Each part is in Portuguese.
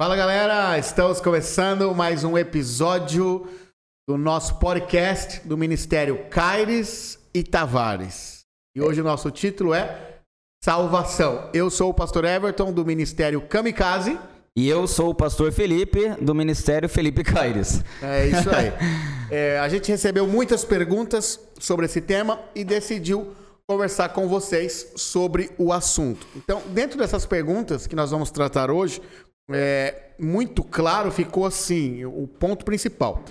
Fala galera, estamos começando mais um episódio do nosso podcast do Ministério Caires e Tavares. E hoje o nosso título é Salvação. Eu sou o pastor Everton do Ministério Kamikaze. E eu sou o pastor Felipe, do Ministério Felipe Caires. É isso aí. É, a gente recebeu muitas perguntas sobre esse tema e decidiu conversar com vocês sobre o assunto. Então, dentro dessas perguntas que nós vamos tratar hoje, é, muito claro ficou assim, o ponto principal.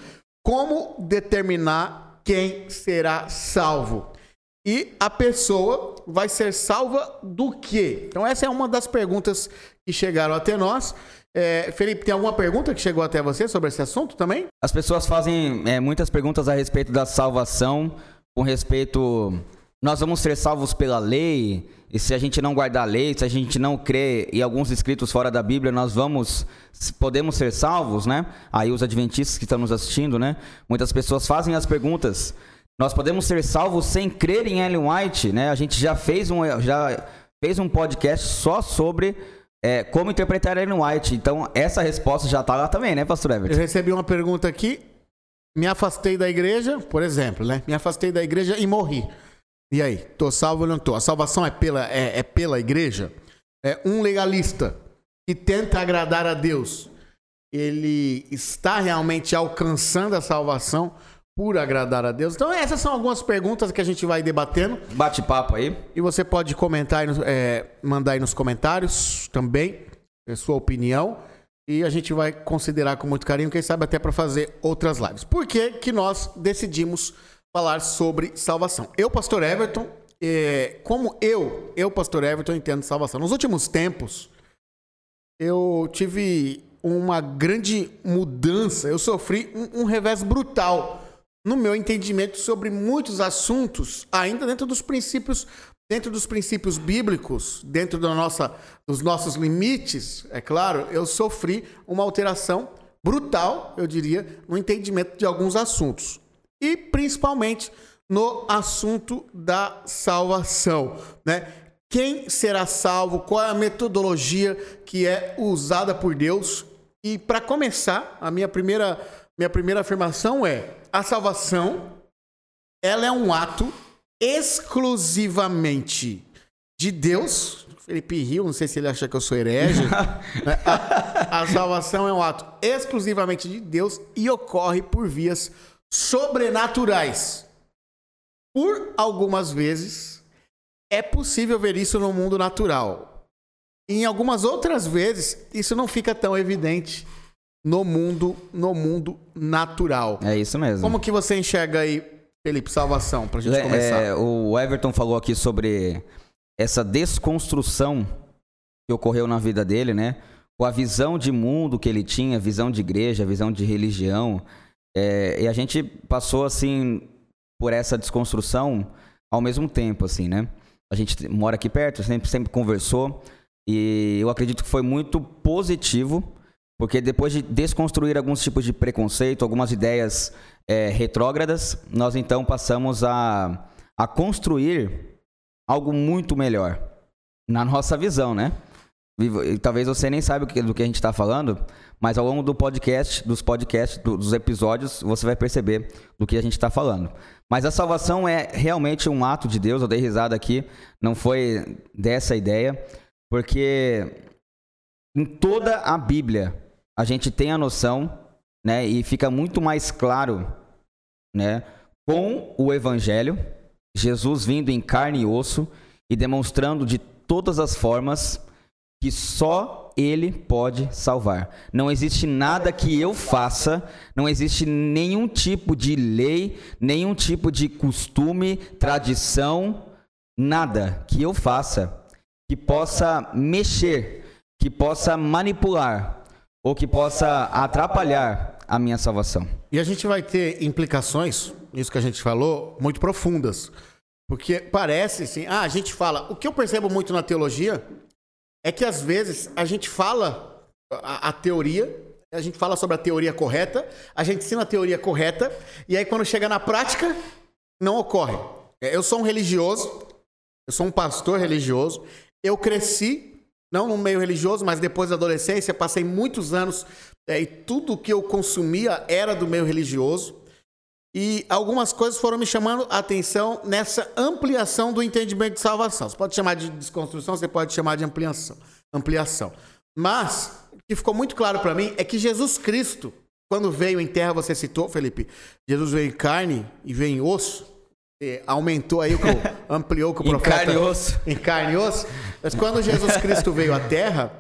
Como determinar quem será salvo? E a pessoa vai ser salva do quê? Então essa é uma das perguntas que chegaram até nós. É, Felipe, tem alguma pergunta que chegou até você sobre esse assunto também? As pessoas fazem é, muitas perguntas a respeito da salvação, com respeito nós vamos ser salvos pela lei, e se a gente não guardar a lei, se a gente não crê em alguns escritos fora da Bíblia, nós vamos podemos ser salvos, né? Aí os adventistas que estão nos assistindo, né? Muitas pessoas fazem as perguntas. Nós podemos ser salvos sem crer em Ellen White, né? A gente já fez um já fez um podcast só sobre é, como interpretar Ellen White. Então essa resposta já está lá também, né, Pastor Everton? Eu recebi uma pergunta aqui. Me afastei da igreja, por exemplo, né? Me afastei da igreja e morri. E aí, tô salvo ou não tô? A salvação é pela, é, é pela igreja? É um legalista que tenta agradar a Deus, ele está realmente alcançando a salvação por agradar a Deus? Então, essas são algumas perguntas que a gente vai debatendo. Bate-papo aí. E você pode comentar, é, mandar aí nos comentários também a sua opinião. E a gente vai considerar com muito carinho, quem sabe até para fazer outras lives. Por que, que nós decidimos falar sobre salvação. Eu, pastor Everton, é, como eu, eu, pastor Everton, entendo salvação. Nos últimos tempos, eu tive uma grande mudança, eu sofri um, um revés brutal no meu entendimento sobre muitos assuntos, ainda dentro dos princípios, dentro dos princípios bíblicos, dentro da nossa, dos nossos limites, é claro, eu sofri uma alteração brutal, eu diria, no entendimento de alguns assuntos e principalmente no assunto da salvação, né? Quem será salvo? Qual é a metodologia que é usada por Deus? E para começar, a minha primeira minha primeira afirmação é: a salvação ela é um ato exclusivamente de Deus. Felipe Rio, não sei se ele acha que eu sou herege. Né? a, a salvação é um ato exclusivamente de Deus e ocorre por vias sobrenaturais. Por algumas vezes, é possível ver isso no mundo natural. Em algumas outras vezes, isso não fica tão evidente no mundo, no mundo natural. É isso mesmo. Como que você enxerga aí, Felipe, salvação, pra gente é, começar? É, o Everton falou aqui sobre essa desconstrução que ocorreu na vida dele, né? Com a visão de mundo que ele tinha, visão de igreja, visão de religião, é, e a gente passou, assim, por essa desconstrução ao mesmo tempo, assim, né? A gente mora aqui perto, sempre, sempre conversou. E eu acredito que foi muito positivo, porque depois de desconstruir alguns tipos de preconceito, algumas ideias é, retrógradas, nós então passamos a, a construir algo muito melhor na nossa visão, né? Talvez você nem saiba do que a gente está falando, mas ao longo do podcast, dos podcasts, dos episódios, você vai perceber do que a gente está falando. Mas a salvação é realmente um ato de Deus. Eu dei risada aqui, não foi dessa ideia, porque em toda a Bíblia a gente tem a noção, né, e fica muito mais claro, né, com o Evangelho, Jesus vindo em carne e osso e demonstrando de todas as formas que só Ele pode salvar. Não existe nada que eu faça, não existe nenhum tipo de lei, nenhum tipo de costume, tradição, nada que eu faça que possa mexer, que possa manipular ou que possa atrapalhar a minha salvação. E a gente vai ter implicações, isso que a gente falou, muito profundas. Porque parece assim, ah, a gente fala, o que eu percebo muito na teologia é que às vezes a gente fala a, a, teoria, a gente fala sobre a teoria correta, a gente ensina a teoria correta, e aí quando chega na prática, não ocorre. É, eu sou um religioso, eu sou um pastor religioso, eu cresci não no meio religioso, mas depois da adolescência, passei muitos anos é, e tudo que eu consumia era do meio religioso. E algumas coisas foram me chamando a atenção nessa ampliação do entendimento de salvação. Você pode chamar de desconstrução, você pode chamar de ampliação. ampliação. Mas o que ficou muito claro para mim é que Jesus Cristo, quando veio em terra, você citou, Felipe, Jesus veio em carne e veio em osso. aumentou aí o que ampliou o que o profeta. Em carne e osso. Em carne e osso. Mas quando Jesus Cristo veio à terra,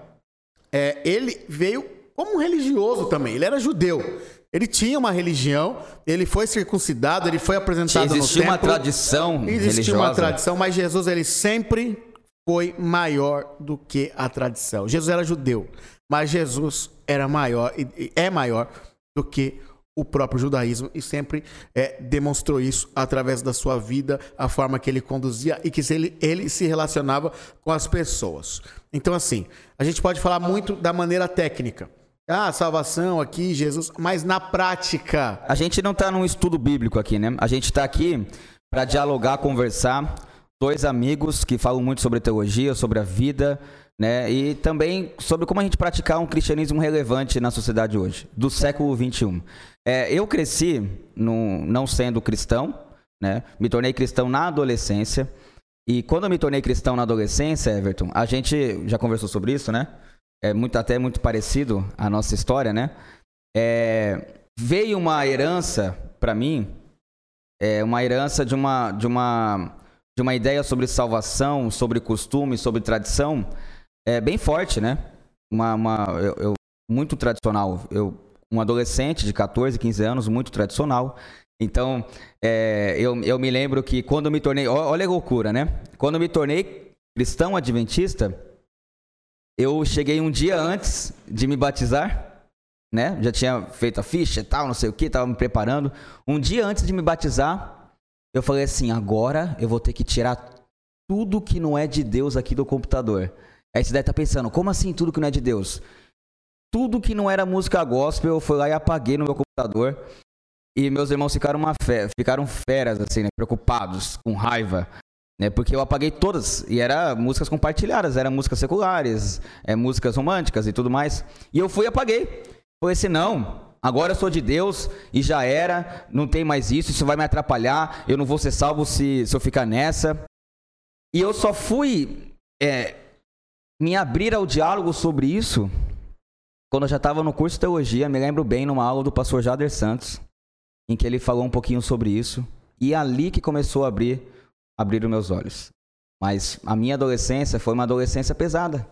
é, ele veio como um religioso também. Ele era judeu. Ele tinha uma religião, ele foi circuncidado, ele foi apresentado Existia no templo. uma tradição Existia religiosa. uma tradição, mas Jesus ele sempre foi maior do que a tradição. Jesus era judeu, mas Jesus era maior e é maior do que o próprio judaísmo e sempre é, demonstrou isso através da sua vida, a forma que ele conduzia e que ele, ele se relacionava com as pessoas. Então, assim, a gente pode falar muito da maneira técnica. Ah, salvação aqui, Jesus, mas na prática. A gente não está num estudo bíblico aqui, né? A gente está aqui para dialogar, conversar. Dois amigos que falam muito sobre teologia, sobre a vida, né? E também sobre como a gente praticar um cristianismo relevante na sociedade hoje, do século 21. É, eu cresci não sendo cristão, né? Me tornei cristão na adolescência. E quando eu me tornei cristão na adolescência, Everton, a gente já conversou sobre isso, né? É muito até muito parecido a nossa história, né? É, veio uma herança para mim, é uma herança de uma de uma de uma ideia sobre salvação, sobre costume, sobre tradição, é bem forte, né? Uma, uma eu, eu, muito tradicional. Eu um adolescente de 14, 15 anos, muito tradicional. Então, é, eu, eu me lembro que quando me tornei. Olha a loucura, né? Quando me tornei cristão adventista, eu cheguei um dia antes de me batizar, né? Já tinha feito a ficha e tal, não sei o que, tava me preparando. Um dia antes de me batizar, eu falei assim: agora eu vou ter que tirar tudo que não é de Deus aqui do computador. Aí você deve estar tá pensando: como assim tudo que não é de Deus? Tudo que não era música gospel, eu fui lá e apaguei no meu computador. E meus irmãos ficaram, uma fe ficaram feras, assim, né? Preocupados, com raiva. Né, porque eu apaguei todas e era músicas compartilhadas, eram músicas seculares, é, músicas românticas e tudo mais. E eu fui e apaguei. Falei assim, não, agora eu sou de Deus e já era, não tem mais isso, isso vai me atrapalhar, eu não vou ser salvo se, se eu ficar nessa. E eu só fui é, me abrir ao diálogo sobre isso quando eu já estava no curso de teologia, me lembro bem, numa aula do pastor Jader Santos, em que ele falou um pouquinho sobre isso. E é ali que começou a abrir abriram meus olhos. Mas a minha adolescência foi uma adolescência pesada,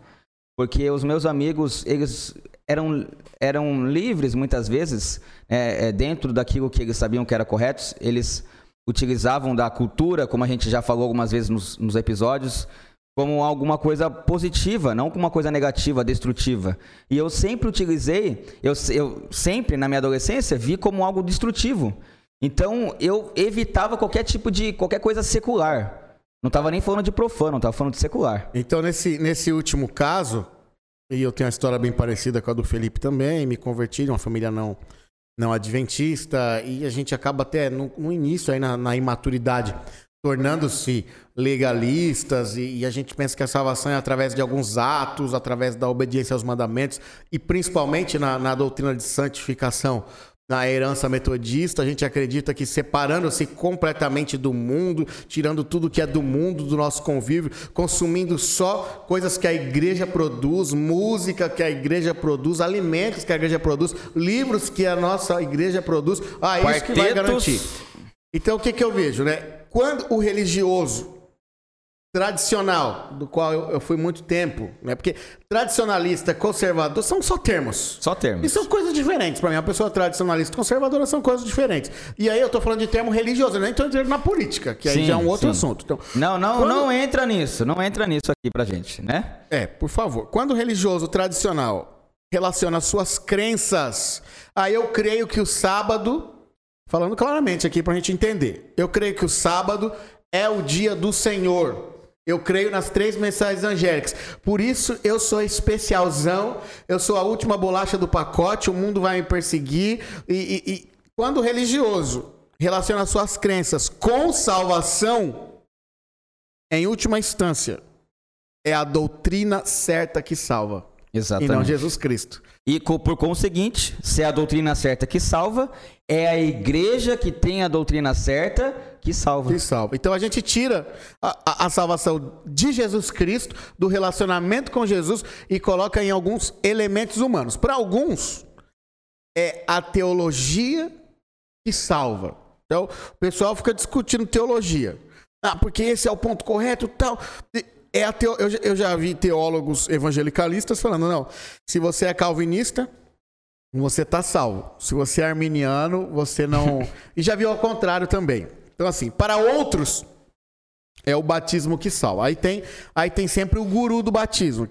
porque os meus amigos eles eram eram livres muitas vezes é, é, dentro daquilo que eles sabiam que era correto. Eles utilizavam da cultura, como a gente já falou algumas vezes nos, nos episódios, como alguma coisa positiva, não como uma coisa negativa, destrutiva. E eu sempre utilizei, eu, eu sempre na minha adolescência vi como algo destrutivo. Então eu evitava qualquer tipo de qualquer coisa secular. Não estava nem falando de profano, estava falando de secular. Então nesse, nesse último caso, e eu tenho uma história bem parecida com a do Felipe também, me converti de uma família não não adventista e a gente acaba até no, no início aí na, na imaturidade tornando-se legalistas e, e, a gente pensa que a salvação é através de alguns atos, através da obediência aos mandamentos e principalmente na, na doutrina de santificação na herança metodista, a gente acredita que separando-se completamente do mundo, tirando tudo que é do mundo, do nosso convívio, consumindo só coisas que a igreja produz, música que a igreja produz, alimentos que a igreja produz, livros que a nossa igreja produz, ah, isso que vai garantir. Então o que, que eu vejo, né? Quando o religioso tradicional, do qual eu, eu, fui muito tempo, né? Porque tradicionalista, conservador são só termos. Só termos. E são coisas diferentes. Para mim, uma pessoa tradicionalista e conservadora são coisas diferentes. E aí eu tô falando de termo religioso, eu nem tô entrando na política, que aí sim, já é um outro sim. assunto. Então, não, não, quando... não entra nisso, não entra nisso aqui pra gente, né? É, por favor. Quando o religioso tradicional relaciona suas crenças, aí eu creio que o sábado, falando claramente aqui pra gente entender, eu creio que o sábado é o dia do Senhor. Eu creio nas três mensagens angélicas. Por isso eu sou especialzão. Eu sou a última bolacha do pacote. O mundo vai me perseguir. E, e, e quando o religioso relaciona suas crenças com salvação, em última instância, é a doutrina certa que salva. Exatamente. E não Jesus Cristo. E por conseguinte, se é a doutrina certa que salva, é a igreja que tem a doutrina certa que salva. Que salva. Então a gente tira a, a, a, salvação de Jesus Cristo, do relacionamento com Jesus, e coloca em alguns elementos humanos. Para alguns, é a teologia que salva. Então, o pessoal fica discutindo teologia. Ah, porque esse é o ponto correto tal. É a teo... eu, eu já vi teólogos evangelicalistas falando, não, se você é calvinista, você está salvo. Se você é arminiano, você não. e já viu ao contrário também. Então, assim, para outros, é o batismo que salva. Aí tem, aí tem sempre o guru do batismo,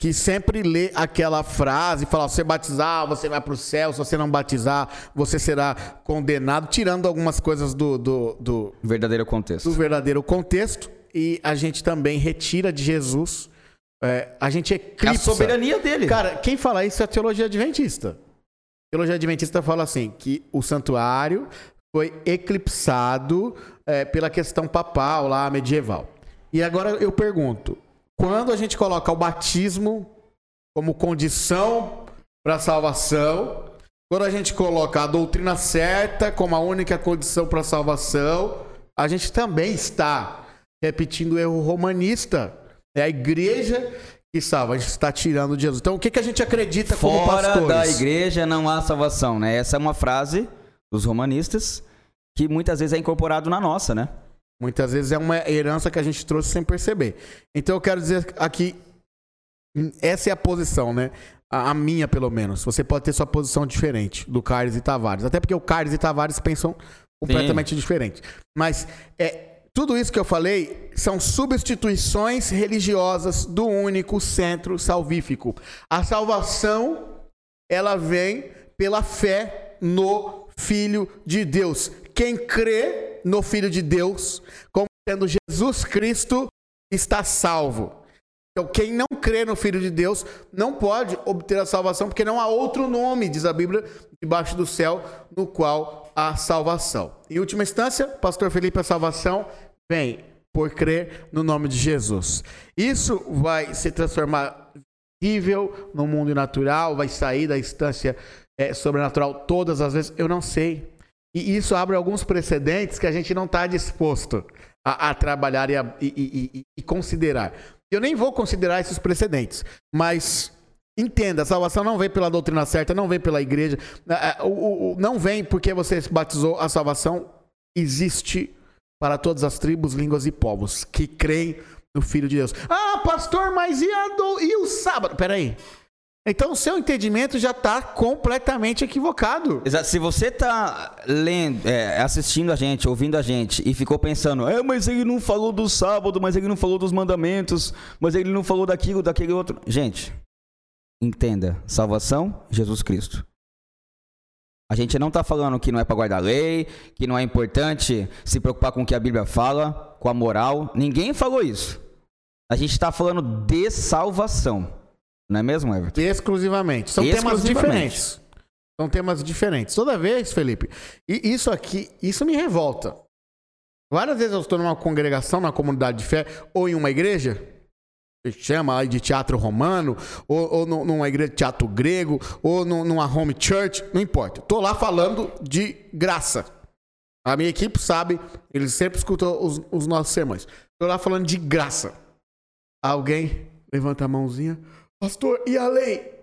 que sempre lê aquela frase e fala: você batizar, você vai para o céu, se você não batizar, você será condenado, tirando algumas coisas do, do, do verdadeiro contexto. Do verdadeiro contexto. E a gente também retira de Jesus. É, a gente eclipsa. A soberania dele. Cara, quem fala isso é a teologia adventista. A teologia adventista fala assim: que o santuário foi eclipsado é, pela questão papal lá medieval. E agora eu pergunto: quando a gente coloca o batismo como condição para a salvação, quando a gente coloca a doutrina certa como a única condição para a salvação, a gente também está repetindo o erro romanista. É a igreja que salva, a gente está tirando de Jesus. Então, o que, que a gente acredita Fora como pastores? Fora da igreja não há salvação, né? Essa é uma frase dos romanistas que muitas vezes é incorporado na nossa, né? Muitas vezes é uma herança que a gente trouxe sem perceber. Então eu quero dizer aqui, essa é a posição, né? A, a minha, pelo menos. Você pode ter sua posição diferente do Carlos e Tavares. Até porque o Carlos e Tavares pensam completamente Sim. diferente. Mas é, tudo isso que eu falei são substituições religiosas do único centro salvífico. A salvação, ela vem pela fé no Filho de Deus. Quem crê no Filho de Deus, como sendo Jesus Cristo, está salvo. Então, quem não crê no Filho de Deus não pode obter a salvação, porque não há outro nome, diz a Bíblia, debaixo do céu, no qual há salvação. Em última instância, Pastor Felipe, a salvação vem por crer no nome de Jesus. Isso vai se transformar visível no mundo natural, vai sair da instância é, sobrenatural todas as vezes? Eu não sei. E isso abre alguns precedentes que a gente não está disposto a, a trabalhar e, a, e, e, e, considerar. Eu nem vou considerar esses precedentes, mas entenda: a salvação não vem pela doutrina certa, não vem pela igreja, não vem porque você se batizou. A salvação existe para todas as tribos, línguas e povos que creem no Filho de Deus. Ah, pastor, mas e, do... e o sábado? Peraí. Então o seu entendimento já está completamente equivocado. Exato. Se você está lendo, é, assistindo a gente, ouvindo a gente e ficou pensando, é, mas ele não falou do sábado, mas ele não falou dos mandamentos, mas ele não falou daquilo, daquele outro. Gente, entenda: salvação, Jesus Cristo. A gente não está falando que não é para guardar a lei, que não é importante se preocupar com o que a Bíblia fala, com a moral. Ninguém falou isso. A gente está falando de salvação. Não é mesmo, Everton? Exclusivamente. São Exclusivamente. temas diferentes. São temas diferentes. Toda vez, Felipe, e isso aqui, isso me revolta. Várias vezes eu estou numa congregação, numa comunidade de fé, ou em uma igreja, chama lá de teatro romano, ou, ou numa igreja de teatro grego, ou numa home church, não importa. Estou lá falando de graça. A minha equipe sabe, eles sempre escutam os, os nossos sermões. Estou lá falando de graça. Alguém levanta a mãozinha. Pastor, e a lei?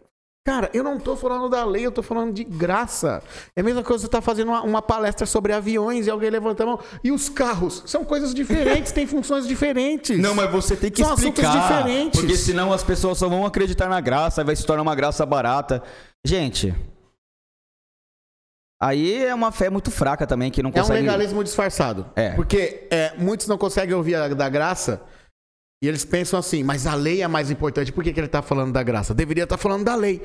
Cara, eu não estou falando da lei, eu estou falando de graça. É a mesma coisa que você está fazendo uma, uma, palestra sobre aviões e alguém levanta a mão. E os carros? São coisas diferentes, têm funções diferentes. Não, mas você tem que São explicar. Assuntos diferentes. Porque senão as pessoas só vão acreditar na graça, vai se tornar uma graça barata. Gente, Aí é uma fé muito fraca também, que não consegue... É um legalismo disfarçado. É. Porque é, muitos não conseguem ouvir a, da graça e eles pensam assim, mas a lei é mais importante. Por que, que ele está falando da graça? Deveria estar tá falando da lei.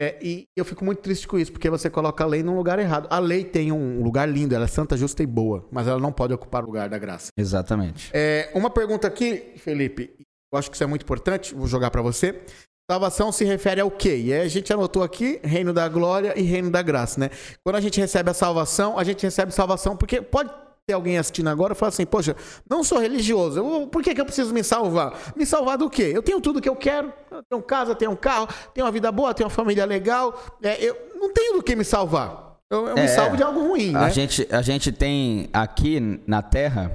É, e eu fico muito triste com isso, porque você coloca a lei num lugar errado. A lei tem um lugar lindo, ela é santa, justa e boa, mas ela não pode ocupar o lugar da graça. Exatamente. É, uma pergunta aqui, Felipe, eu acho que isso é muito importante, vou jogar para você. Salvação se refere ao quê? E a gente anotou aqui reino da glória e reino da graça, né? Quando a gente recebe a salvação, a gente recebe salvação porque pode ter alguém assistindo agora e falar assim, poxa, não sou religioso, eu, por que, que eu preciso me salvar? Me salvar do quê? Eu tenho tudo que eu quero, eu tenho casa, tenho um carro, tenho uma vida boa, tenho uma família legal, é, eu não tenho do que me salvar. Eu, eu é, me salvo de algo ruim, a né? Gente, a gente tem aqui na Terra,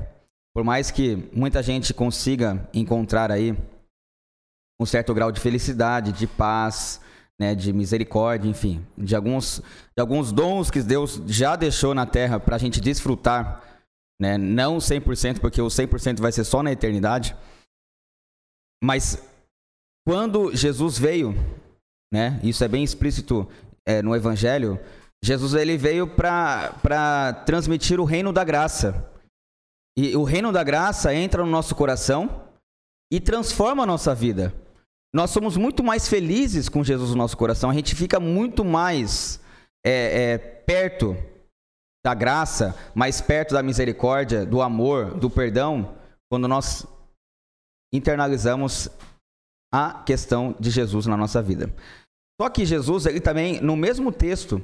por mais que muita gente consiga encontrar aí um certo grau de felicidade, de paz, né, de misericórdia, enfim, de alguns, de alguns dons que Deus já deixou na terra para a gente desfrutar, né, não 100%, porque o 100% vai ser só na eternidade, mas quando Jesus veio, né, isso é bem explícito é, no Evangelho, Jesus ele veio para transmitir o reino da graça. E o reino da graça entra no nosso coração e transforma a nossa vida. Nós somos muito mais felizes com Jesus no nosso coração, a gente fica muito mais é, é, perto da graça, mais perto da misericórdia, do amor, do perdão, quando nós internalizamos a questão de Jesus na nossa vida. Só que Jesus, ele também, no mesmo texto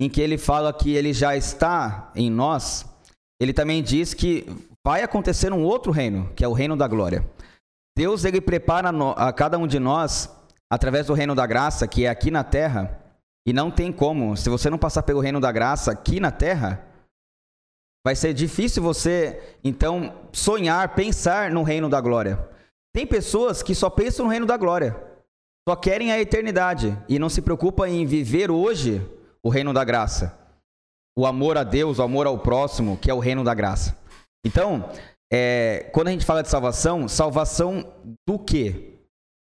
em que ele fala que ele já está em nós, ele também diz que vai acontecer um outro reino, que é o reino da glória. Deus ele prepara a cada um de nós através do reino da graça, que é aqui na terra, e não tem como, se você não passar pelo reino da graça aqui na terra, vai ser difícil você então sonhar, pensar no reino da glória. Tem pessoas que só pensam no reino da glória, só querem a eternidade e não se preocupam em viver hoje o reino da graça. O amor a Deus, o amor ao próximo, que é o reino da graça. Então, é, quando a gente fala de salvação, salvação do quê?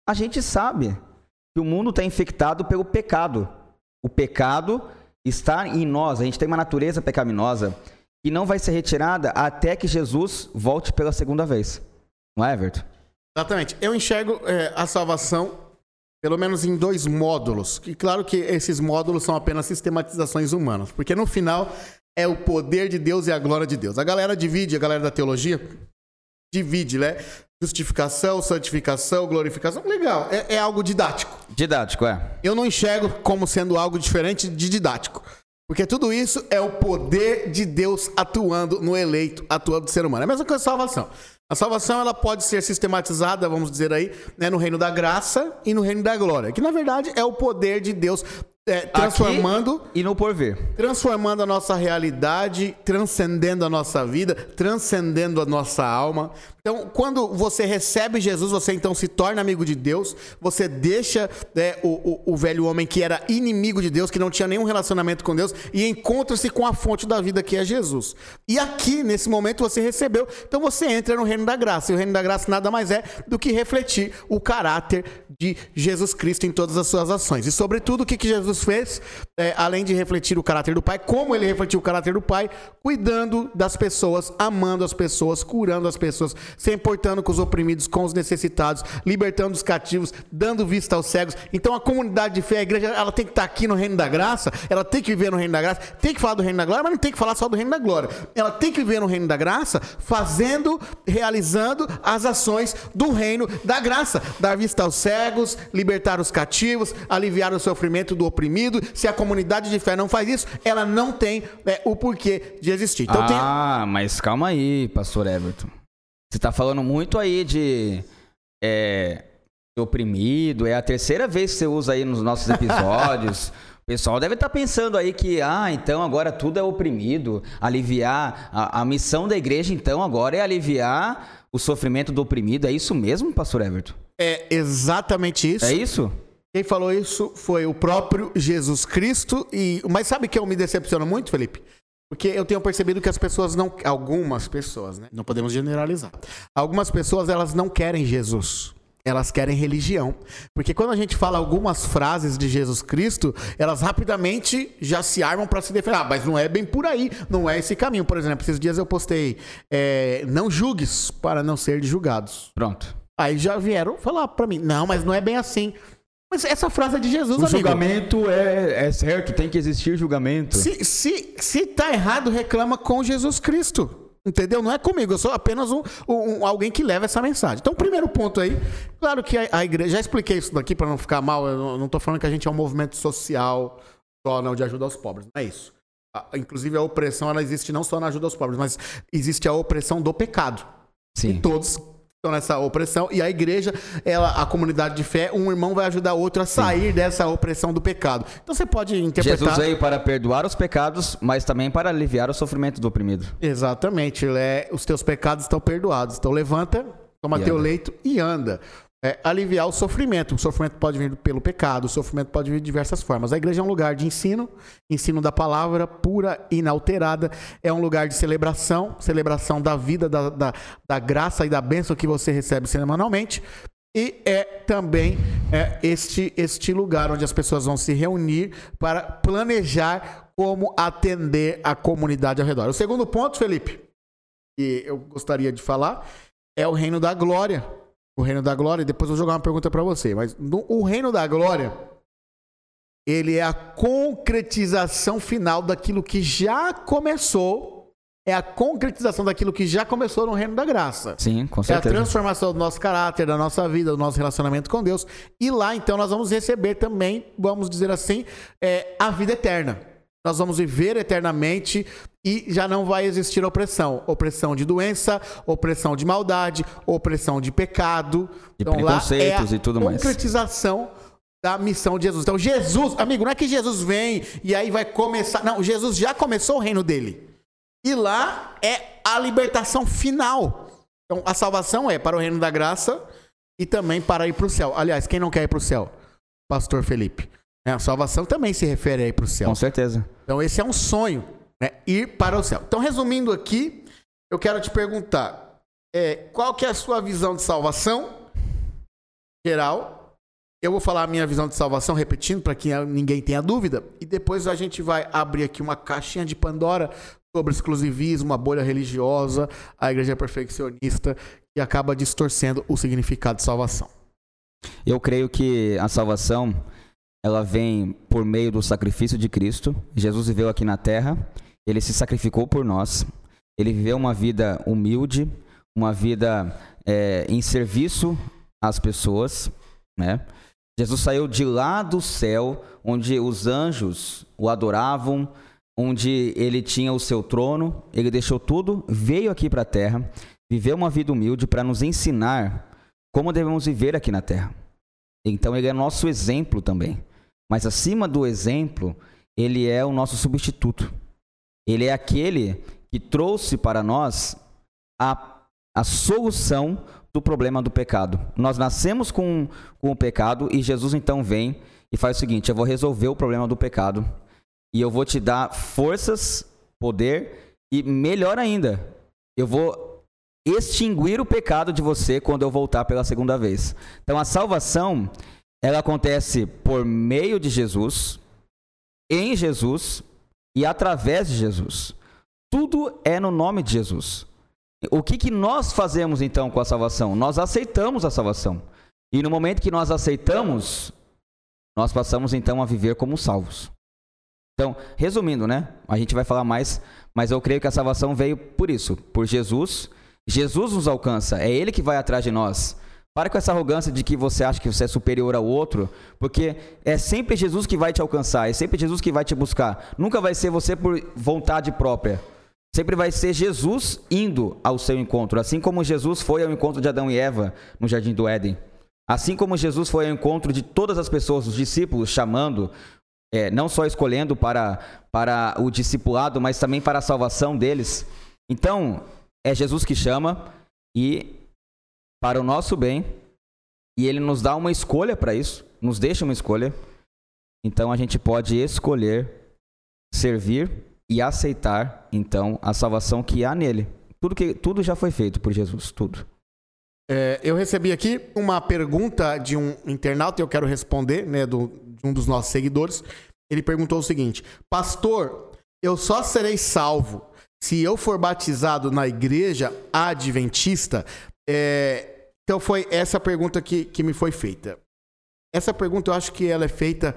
A gente sabe que o mundo está infectado pelo pecado. O pecado está em nós, a gente tem uma natureza pecaminosa que não vai ser retirada até que Jesus volte pela segunda vez. Não é, Everton? Exatamente. Eu enxergo é, a salvação pelo menos em dois módulos. E claro que esses módulos são apenas sistematizações humanas, porque no final é o poder de Deus e a glória de Deus. A galera divide, a galera da teologia divide, né? Justificação, santificação, glorificação. Legal, é, é algo didático. Didático, é. Eu não enxergo como sendo algo diferente de didático. Porque tudo isso é o poder de Deus atuando no eleito, atuando no ser humano. É a mesma coisa a salvação. A salvação ela pode ser sistematizada, vamos dizer aí, né, no reino da graça e no reino da glória, que na verdade é o poder de Deus é, transformando Aqui e no porvir. Transformando a nossa realidade, transcendendo a nossa vida, transcendendo a nossa alma. Então, quando você recebe Jesus, você então se torna amigo de Deus, você deixa né, o, o, o, velho homem que era inimigo de Deus, que não tinha nenhum relacionamento com Deus, e encontra-se com a fonte da vida que é Jesus. E aqui, nesse momento, você recebeu, então você entra no reino da graça. E o reino da graça nada mais é do que refletir o caráter de Jesus Cristo em todas as suas ações. E, sobretudo, o que, que Jesus fez, é, além de refletir o caráter do Pai, como ele refletiu o caráter do Pai, cuidando das pessoas, amando as pessoas, curando as pessoas se importando com os oprimidos, com os necessitados, libertando os cativos, dando vista aos cegos. Então a comunidade de fé, a igreja, ela tem que estar aqui no reino da graça, ela tem que viver no reino da graça, tem que falar do reino da glória, mas não tem que falar só do reino da glória. Ela tem que viver no reino da graça, fazendo, realizando as ações do reino da graça, dar vista aos cegos, libertar os cativos, aliviar o sofrimento do oprimido. Se a comunidade de fé não faz isso, ela não tem é, o porquê de existir. Então, ah, tem... mas calma aí, pastor Everton. Você tá falando muito aí de é, oprimido. É a terceira vez que você usa aí nos nossos episódios. o pessoal deve estar tá pensando aí que, ah, então agora tudo é oprimido. Aliviar. A, a missão da igreja, então, agora é aliviar o sofrimento do oprimido. É isso mesmo, pastor Everton? É exatamente isso. É isso? Quem falou isso foi o próprio Jesus Cristo. E Mas sabe que eu me decepciono muito, Felipe? Porque eu tenho percebido que as pessoas não. Algumas pessoas, né? Não podemos generalizar. Algumas pessoas, elas não querem Jesus. Elas querem religião. Porque quando a gente fala algumas frases de Jesus Cristo, elas rapidamente já se armam para se defender. Ah, mas não é bem por aí. Não é esse caminho. Por exemplo, esses dias eu postei: é, Não julgues para não ser julgados. Pronto. Aí já vieram falar para mim: Não, mas não é bem assim. Mas essa frase é de Jesus, o amigo. julgamento é, é certo, tem que existir julgamento. Se, se, se tá errado, reclama com Jesus Cristo. Entendeu? Não é comigo, eu sou apenas um, um, alguém que leva essa mensagem. Então, primeiro ponto aí, claro que a, a igreja. Já expliquei isso daqui para não ficar mal, eu não, tô falando que a gente é um movimento social só não de ajuda aos pobres. Não é isso. inclusive a opressão ela existe não só na ajuda aos pobres, mas existe a opressão do pecado. Sim. E todos estão nessa opressão e a igreja, ela, a comunidade de fé, um irmão vai ajudar o outro a sair Sim. dessa opressão do pecado. Então você pode interpretar. Jesus veio para perdoar os pecados, mas também para aliviar o sofrimento do oprimido. Exatamente. É, os teus pecados estão perdoados. Então levanta, toma e teu anda. leito e anda é, aliviar o sofrimento. O sofrimento pode vir pelo pecado, o sofrimento pode vir de diversas formas. A igreja é um lugar de ensino, ensino da palavra pura, inalterada. É um lugar de celebração, celebração da vida, da, da, da graça e da bênção que você recebe semanalmente. E é também é, este, este lugar onde as pessoas vão se reunir para planejar como atender a comunidade ao redor. O segundo ponto, Felipe, que eu gostaria de falar, é o reino da glória o reino da glória, depois eu vou jogar uma pergunta para você, mas no, o reino da glória ele é a concretização final daquilo que já começou, é a concretização daquilo que já começou no reino da graça. Sim, com certeza. É a transformação do nosso caráter, da nossa vida, do nosso relacionamento com Deus. E lá, então, nós vamos receber também, vamos dizer assim, é, a vida eterna. Nós vamos viver eternamente e já não vai existir opressão. Opressão de doença, opressão de maldade, opressão de pecado. De então, preconceitos lá é e tudo mais. concretização da missão de Jesus. Então, Jesus, amigo, não é que Jesus vem e aí vai começar. Não, Jesus já começou o reino dele. E lá é a libertação final. Então, a salvação é para o reino da graça e também para ir para o céu. Aliás, quem não quer ir para o céu? Pastor Felipe. É, a salvação também se refere aí para o céu. Com certeza. Então, esse é um sonho né? ir para o céu. Então, resumindo aqui, eu quero te perguntar: é, qual que é a sua visão de salvação geral? Eu vou falar a minha visão de salvação, repetindo, para que ninguém tenha dúvida, e depois a gente vai abrir aqui uma caixinha de Pandora sobre exclusivismo, a bolha religiosa, a igreja perfeccionista, que acaba distorcendo o significado de salvação. Eu creio que a salvação ela vem por meio do sacrifício de Cristo. Jesus viveu aqui na terra ele se sacrificou por nós. Ele viveu uma vida humilde, uma vida é, em serviço às pessoas, né? Jesus saiu de lá do céu, onde os anjos o adoravam, onde ele tinha o seu trono, ele deixou tudo, veio aqui para a terra, viveu uma vida humilde para nos ensinar como devemos viver aqui na terra. Então ele é nosso exemplo também. Mas acima do exemplo, ele é o nosso substituto. Ele é aquele que trouxe para nós a, a solução do problema do pecado. Nós nascemos com, com o pecado e Jesus então vem e faz o seguinte: eu vou resolver o problema do pecado e eu vou te dar forças, poder e melhor ainda, eu vou extinguir o pecado de você quando eu voltar pela segunda vez. Então a salvação ela acontece por meio de Jesus, em Jesus e através de Jesus. Tudo é no nome de Jesus. O que, que nós fazemos então com a salvação? Nós aceitamos a salvação. E no momento que nós aceitamos, nós passamos então a viver como salvos. Então, resumindo, né? A gente vai falar mais, mas eu creio que a salvação veio por isso, por Jesus. Jesus nos alcança, é Ele que vai atrás de nós. Pare com essa arrogância de que você acha que você é superior ao outro, porque é sempre Jesus que vai te alcançar, é sempre Jesus que vai te buscar. Nunca vai ser você por vontade própria. Sempre vai ser Jesus indo ao seu encontro, assim como Jesus foi ao encontro de Adão e Eva no jardim do Éden. Assim como Jesus foi ao encontro de todas as pessoas, os discípulos, chamando, é, não só escolhendo para, para o discipulado, mas também para a salvação deles. Então, é Jesus que chama e para o nosso bem e ele nos dá uma escolha para isso, nos deixa uma escolha. Então a gente pode escolher servir e aceitar então a salvação que há nele. Tudo que tudo já foi feito por Jesus, tudo. É, eu recebi aqui uma pergunta de um internauta e eu quero responder, né, do, de um dos nossos seguidores. Ele perguntou o seguinte: Pastor, eu só serei salvo se eu for batizado na igreja adventista é, então foi essa pergunta que, que me foi feita. Essa pergunta eu acho que ela é feita,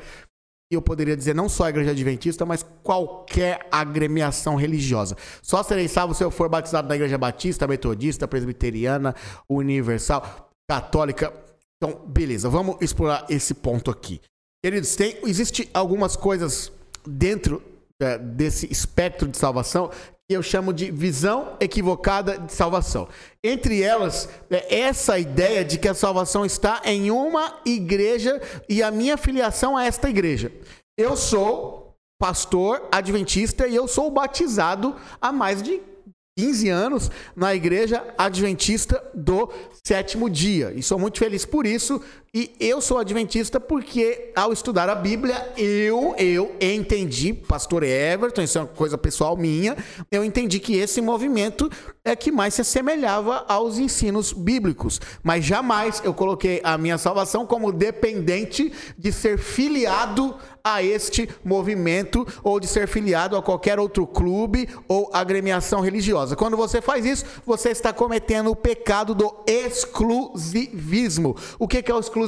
eu poderia dizer, não só a igreja adventista, mas qualquer agremiação religiosa. Só serei salvo se eu for batizado na igreja batista, metodista, presbiteriana, universal, católica. Então, beleza, vamos explorar esse ponto aqui. Queridos, tem, existe algumas coisas dentro é, desse espectro de salvação eu chamo de visão equivocada de salvação. Entre elas, é essa ideia de que a salvação está em uma igreja e a minha filiação a esta igreja. Eu sou pastor adventista e eu sou batizado há mais de 15 anos na igreja adventista do sétimo dia. E sou muito feliz por isso. E eu sou adventista porque, ao estudar a Bíblia, eu, eu entendi, pastor Everton, isso é uma coisa pessoal minha, eu entendi que esse movimento é que mais se assemelhava aos ensinos bíblicos. Mas jamais eu coloquei a minha salvação como dependente de ser filiado a este movimento ou de ser filiado a qualquer outro clube ou agremiação religiosa. Quando você faz isso, você está cometendo o pecado do exclusivismo. O que é o exclusivismo?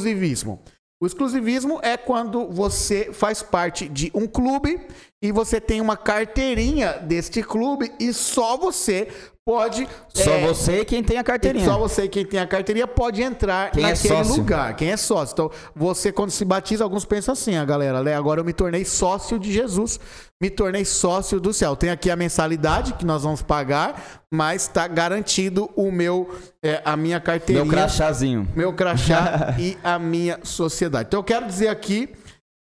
O exclusivismo é quando você faz parte de um clube e você tem uma carteirinha deste clube e só você pode. Só é, você quem tem a carteirinha. Só você quem tem a carteirinha pode entrar quem é naquele é lugar. Quem é sócio. Então, você, quando se batiza, alguns pensam assim, a galera, né? Agora eu me tornei sócio de Jesus, me tornei sócio do céu. Tem aqui a mensalidade que nós vamos pagar, mas está garantido o meu, é, a minha carteirinha. Meu crachazinho. Meu crachá e a minha sociedade. Então, eu quero dizer aqui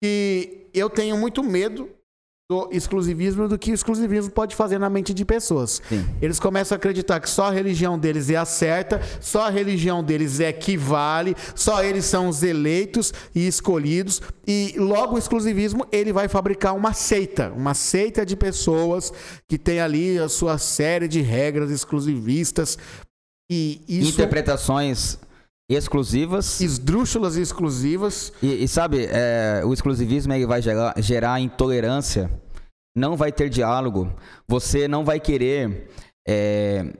que eu tenho muito medo do exclusivismo do que o exclusivismo pode fazer na mente de pessoas. Sim. Eles começam a acreditar que só a religião deles é a certa, só a religião deles é que vale, só eles são os eleitos e escolhidos e logo o exclusivismo ele vai fabricar uma seita, uma seita de pessoas que tem ali a sua série de regras exclusivistas e isso... interpretações exclusivas. Esdrúxulas e exclusivas. E, e sabe, é, o exclusivismo ele vai gerar, gerar intolerância. Não vai ter diálogo. Você não vai querer é,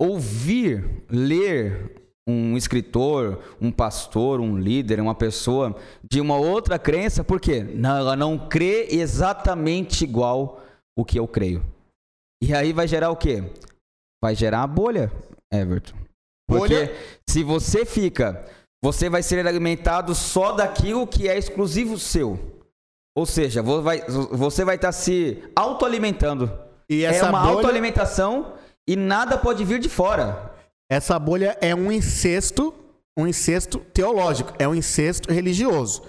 ouvir, ler um escritor, um pastor, um líder, uma pessoa de uma outra crença, porque não, ela não crê exatamente igual o que eu creio. E aí vai gerar o quê? Vai gerar a bolha, Everton. Porque Olha... se você fica, você vai ser alimentado só daquilo que é exclusivo seu. Ou seja, você vai estar tá se autoalimentando. E essa é uma bolha... autoalimentação e nada pode vir de fora. Essa bolha é um incesto, um incesto teológico, é um incesto religioso.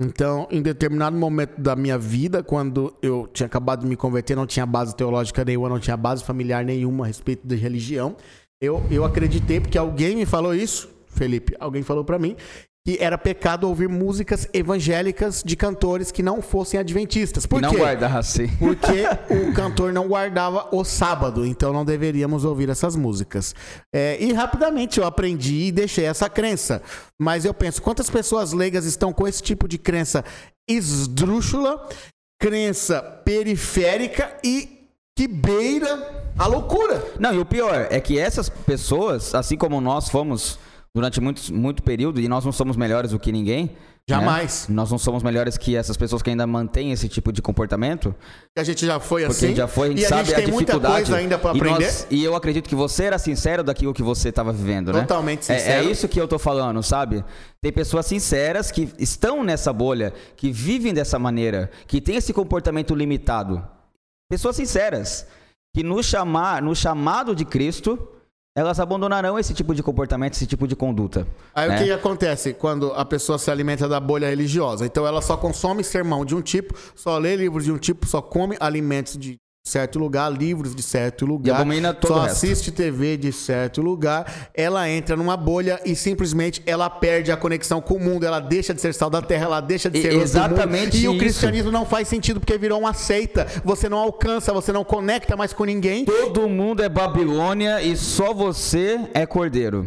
Então, em determinado momento da minha vida, quando eu tinha acabado de me converter, não tinha base teológica nenhuma, não tinha base familiar nenhuma a respeito de religião. Eu, eu acreditei, porque alguém me falou isso, Felipe, alguém falou para mim, que era pecado ouvir músicas evangélicas de cantores que não fossem adventistas. Por não quê? guardasse. Porque o cantor não guardava o sábado, então não deveríamos ouvir essas músicas. É, e rapidamente eu aprendi e deixei essa crença. Mas eu penso, quantas pessoas leigas estão com esse tipo de crença esdrúxula, crença periférica e que beira a loucura. Não, e o pior é que essas pessoas, assim como nós fomos durante muito, muito período, e nós não somos melhores do que ninguém. Né? Jamais. Né? Nós não somos melhores que essas pessoas que ainda mantêm esse tipo de comportamento. A gente já foi assim. Porque a gente já foi, a gente e sabe a, gente tem a dificuldade. Muita coisa ainda para aprender. E, nós, e, eu acredito que você era sincero daquilo que você estava vivendo, né? Totalmente sincero. É, é, isso que eu tô falando, sabe? Tem pessoas sinceras que estão nessa bolha, que vivem dessa maneira, que têm esse comportamento limitado. Pessoas sinceras que no, chamar, no chamado de Cristo, elas abandonarão esse tipo de comportamento, esse tipo de conduta. Aí né? o que acontece quando a pessoa se alimenta da bolha religiosa? Então ela só consome sermão de um tipo, só lê livros de um tipo, só come alimentos de certo lugar, livros de certo lugar, só assiste TV de certo lugar, ela entra numa bolha e simplesmente ela perde a conexão com o mundo, ela deixa de ser sal da terra, ela deixa de ser exatamente E isso. o cristianismo não faz sentido porque virou uma seita, você não alcança, você não conecta mais com ninguém. Todo mundo é Babilônia e só você é cordeiro.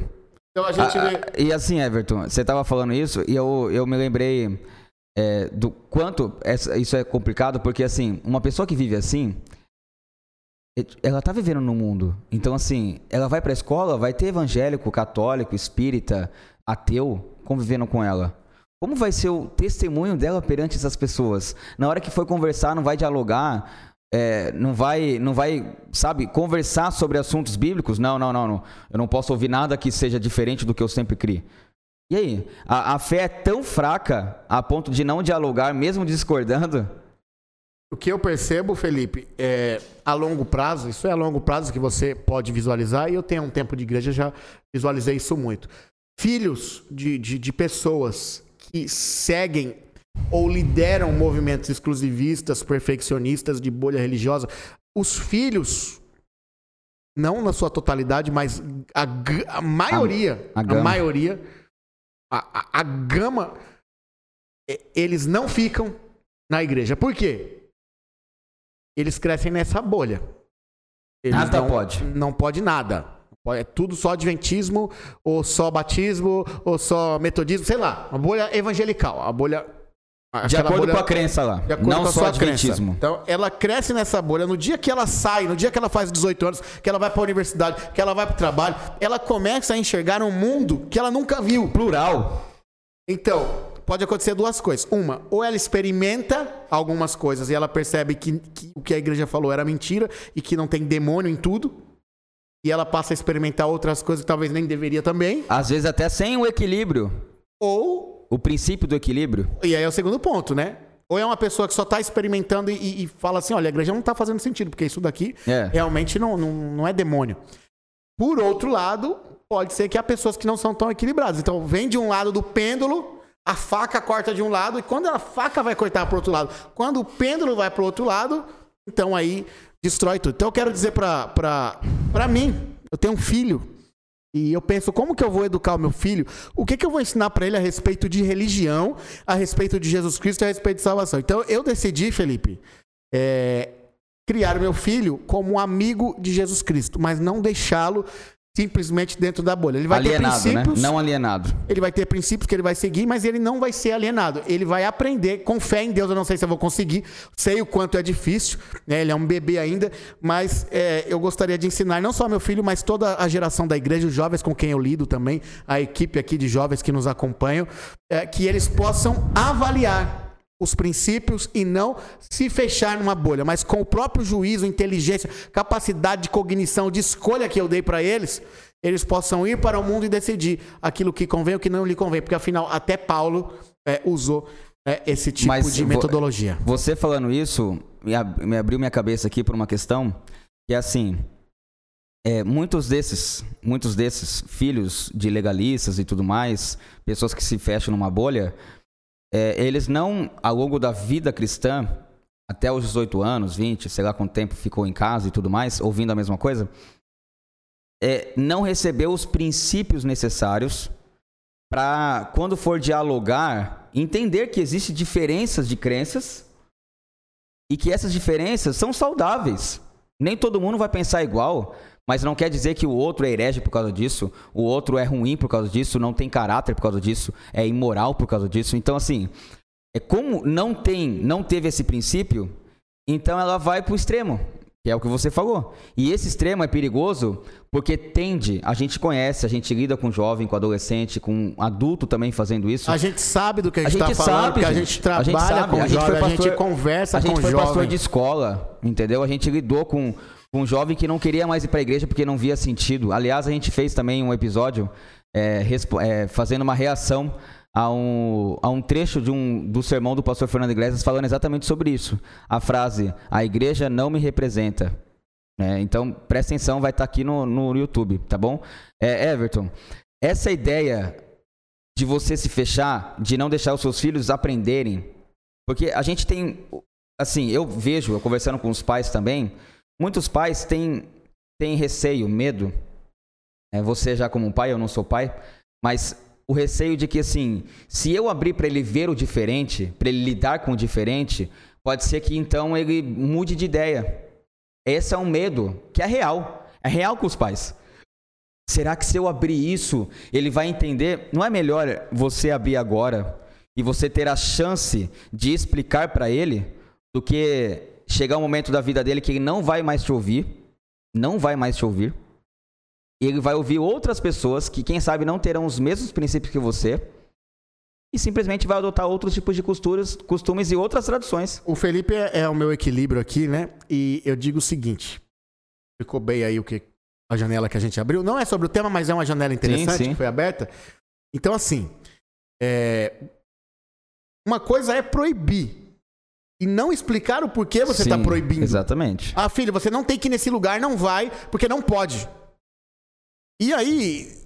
Então a gente ah, E assim, Everton, você estava falando isso e eu, eu me lembrei é, do quanto essa, isso é complicado, porque assim, uma pessoa que vive assim, ela tá vivendo no mundo. Então, assim, ela vai pra escola, vai ter evangélico, católico, espírita, ateu convivendo com ela. Como vai ser o testemunho dela perante essas pessoas? Na hora que for conversar, não vai dialogar, é, não vai, não vai, sabe, conversar sobre assuntos bíblicos? Não, não, não, não. Eu não posso ouvir nada que seja diferente do que eu sempre criei. E aí? A, a fé é tão fraca a ponto de não dialogar, mesmo discordando? O que eu percebo, Felipe, é a longo prazo, isso é a longo prazo que você pode visualizar, e eu tenho um tempo de igreja, já visualizei isso muito. Filhos de, de, de pessoas que seguem ou lideram movimentos exclusivistas, perfeccionistas, de bolha religiosa, os filhos, não na sua totalidade, mas a, a maioria, A- a a, maioria, a, a, gama, eles não ficam na igreja. Por quê? Eles crescem nessa bolha. Eles Nada não, pode. Não pode nada. É tudo só adventismo, ou só batismo, ou só metodismo, sei lá. Uma bolha evangelical. A bolha. De acordo bolha- com a crença lá. de acordo Não com a só sua adventismo. crença. Então, ela cresce nessa bolha. No dia que ela sai, no dia que ela faz 18 anos, que ela vai para a universidade, que ela vai para o trabalho, ela começa a enxergar um mundo que ela nunca viu. Plural. Então, pode acontecer duas coisas. Uma, ou ela experimenta algumas coisas e ela percebe que, que o que a igreja falou era mentira e que não tem demônio em tudo. E ela passa a experimentar outras coisas que talvez nem deveria também. Às vezes até sem o equilíbrio. Ou, O princípio do equilíbrio. e aí é o segundo ponto, né? Ou é uma pessoa que só está experimentando e- e, fala assim: olha, a igreja não está fazendo sentido, porque isso daqui É. realmente não, não, não é demônio. Por outro lado, pode ser que há pessoas que não são tão equilibradas. Então, vem de um lado do pêndulo, a faca corta de um lado, e quando a faca vai cortar para outro lado, quando o pêndulo vai para o outro lado, então aí destrói tudo. Então, eu quero dizer para mim, eu tenho um filho, e eu penso, como que eu vou educar o meu filho? O que, que eu vou ensinar para ele a respeito de religião, a respeito de Jesus Cristo, a respeito de salvação? Então, eu decidi, Felipe, é, criar meu filho como um amigo de Jesus Cristo, mas não deixá-lo simplesmente dentro da bolha. Ele vai alienado, ter né? princípios, Não alienado. ele vai ter princípios que ele vai seguir, mas ele não vai ser alienado. Ele vai aprender com fé em Deus. Eu não sei se eu vou conseguir, sei o quanto é difícil, né? Ele é um bebê ainda, mas é, eu gostaria de ensinar não só meu filho, mas toda a geração da igreja, os jovens com quem eu lido também, a equipe aqui de jovens que nos acompanham, é, que eles possam avaliar os princípios e não se fechar numa bolha, mas com o próprio juízo, inteligência, capacidade de cognição, de escolha que eu dei para eles, eles possam ir para o mundo e decidir aquilo que convém ou que não lhe convém, porque afinal até Paulo é, usou é, esse tipo Mas de metodologia. Você falando isso me abriu minha cabeça aqui por uma questão que é assim. é, muitos desses, muitos desses filhos de legalistas e tudo mais, pessoas que se fecham numa bolha, é, eles não, ao longo da vida cristã, até os 18 anos, 20, sei lá quanto tempo ficou em casa e tudo mais, ouvindo a mesma coisa, é, não recebeu os princípios necessários para, quando for dialogar, entender que existem diferenças de crenças e que essas diferenças são saudáveis. Nem todo mundo vai pensar igual, mas não quer dizer que o outro é herege por causa disso, o outro é ruim por causa disso, não tem caráter por causa disso, é imoral por causa disso. Então, assim, é como não tem, não teve esse princípio, então ela vai para o extremo, que é o que você falou. E esse extremo é perigoso porque tende, a gente conhece, a gente lida com jovem, com adolescente, com adulto também fazendo isso. A gente sabe do que a gente está falando, sabe, porque a gente. gente A trabalha gente sabe. com A gente jovem, a gente pastor- conversa a gente com foi pastor jovem. de escola, entendeu? A gente lidou com, com um jovem que não queria mais ir para a igreja porque não via sentido. Aliás, a gente fez também um episódio é, é, fazendo uma reação a um, a um trecho de um, do sermão do pastor Fernando Iglesias falando exatamente sobre isso. A frase, a igreja não me representa. É, então, presta atenção, vai estar aqui no, no YouTube, tá bom? É, Everton, essa ideia de você se fechar, de não deixar os seus filhos aprenderem, porque a gente tem, assim, eu vejo, eu conversando com os pais também, muitos pais têm, têm receio, medo, é, você já como pai, eu não sou pai, mas o receio de que, assim, se eu abrir para ele ver o diferente, para ele lidar com o diferente, pode ser que então ele mude de ideia. Esse é um medo que é real, é real com os pais. Será que se eu abrir isso, ele vai entender? Não é melhor você abrir agora e você ter a chance de explicar para ele do que chegar um momento da vida dele que ele não vai mais te ouvir, não vai mais te ouvir. E ele vai ouvir outras pessoas que, quem sabe, não terão os mesmos princípios que você e simplesmente vai adotar outros tipos de costumes, costumes e outras tradições. O Felipe é, é o meu equilíbrio aqui, né? E eu digo o seguinte: ficou bem aí o que a janela que a gente abriu. Não é sobre o tema, mas é uma janela interessante sim. que foi aberta. Então, assim, é, uma coisa é proibir e não explicar o porquê você está proibindo. Exatamente. Ah, filho, você não tem que ir nesse lugar, não vai, porque não pode. E aí,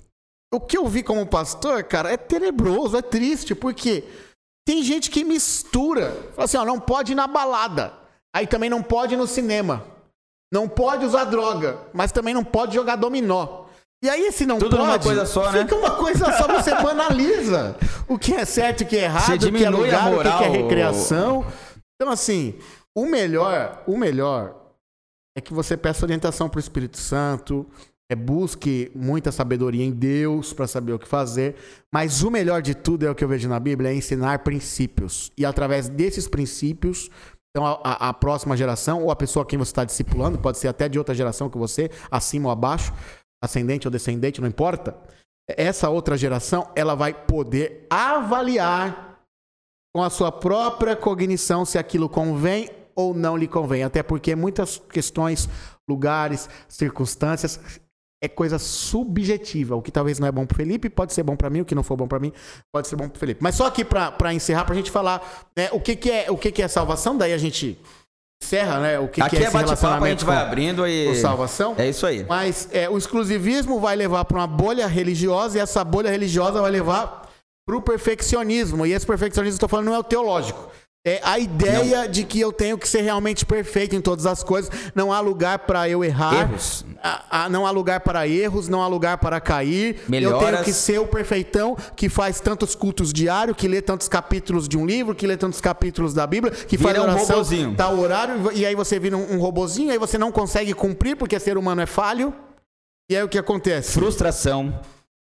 o que eu vi como pastor, cara, é tenebroso, é triste, porque tem gente que mistura. Fala assim, ó, não pode ir na balada. Aí também não pode ir no cinema. Não pode usar droga, mas também não pode jogar dominó. E aí, se não Tudo pode, numa coisa só, né? fica uma coisa só, você banaliza o que é certo e o que é errado, o que é lugar, o que é recreação. Então, assim, o melhor, o melhor é que você peça orientação para o Espírito Santo, é, busque muita sabedoria em Deus para saber o que fazer, mas o melhor de tudo é o que eu vejo na Bíblia, é ensinar princípios. E através desses princípios, então a, a, próxima geração, ou a pessoa a quem você está discipulando, pode ser até de outra geração que você, acima ou abaixo, ascendente ou descendente, não importa. Essa outra geração, ela vai poder avaliar com a sua própria cognição se aquilo convém ou não lhe convém. Até porque muitas questões, lugares, circunstâncias é coisa subjetiva. O que talvez não é bom para Felipe pode ser bom para mim, o que não for bom para mim pode ser bom para Felipe. Mas só aqui para encerrar, para a gente falar né, o que, que é o que, que é salvação, daí a gente encerra, né? O que, Aqui que é, é a gente vai abrindo e salvação. É isso aí. Mas é, o exclusivismo vai levar para uma bolha religiosa e essa bolha religiosa vai levar para o perfeccionismo. E esse perfeccionismo que eu estou falando não é o teológico. É a ideia não. de que eu tenho que ser realmente perfeito em todas as coisas. Não há lugar para eu errar. Erros. não há lugar para erros, não há lugar para cair. Melhoras. Eu tenho que ser o perfeitão que faz tantos cultos diários, que lê tantos capítulos de um livro, que lê tantos capítulos da Bíblia, que vira faz oração, um robozinho. tá o horário, e aí você vira um, um robozinho, aí você não consegue cumprir porque ser humano é falho. E aí o que acontece? Frustração.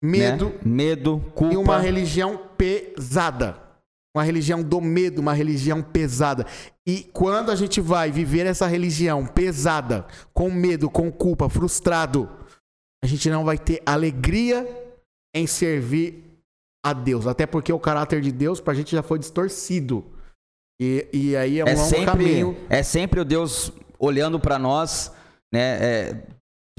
Medo. Né? Medo, culpa. E uma religião pesada. Uma religião do medo, uma religião pesada. E quando a gente vai viver essa religião pesada, com medo, com culpa, frustrado, a gente não vai ter alegria em servir a Deus. Até porque o caráter de Deus pra gente já foi distorcido. E, e aí é um é longo sempre, caminho. É sempre o Deus olhando para nós, né? É,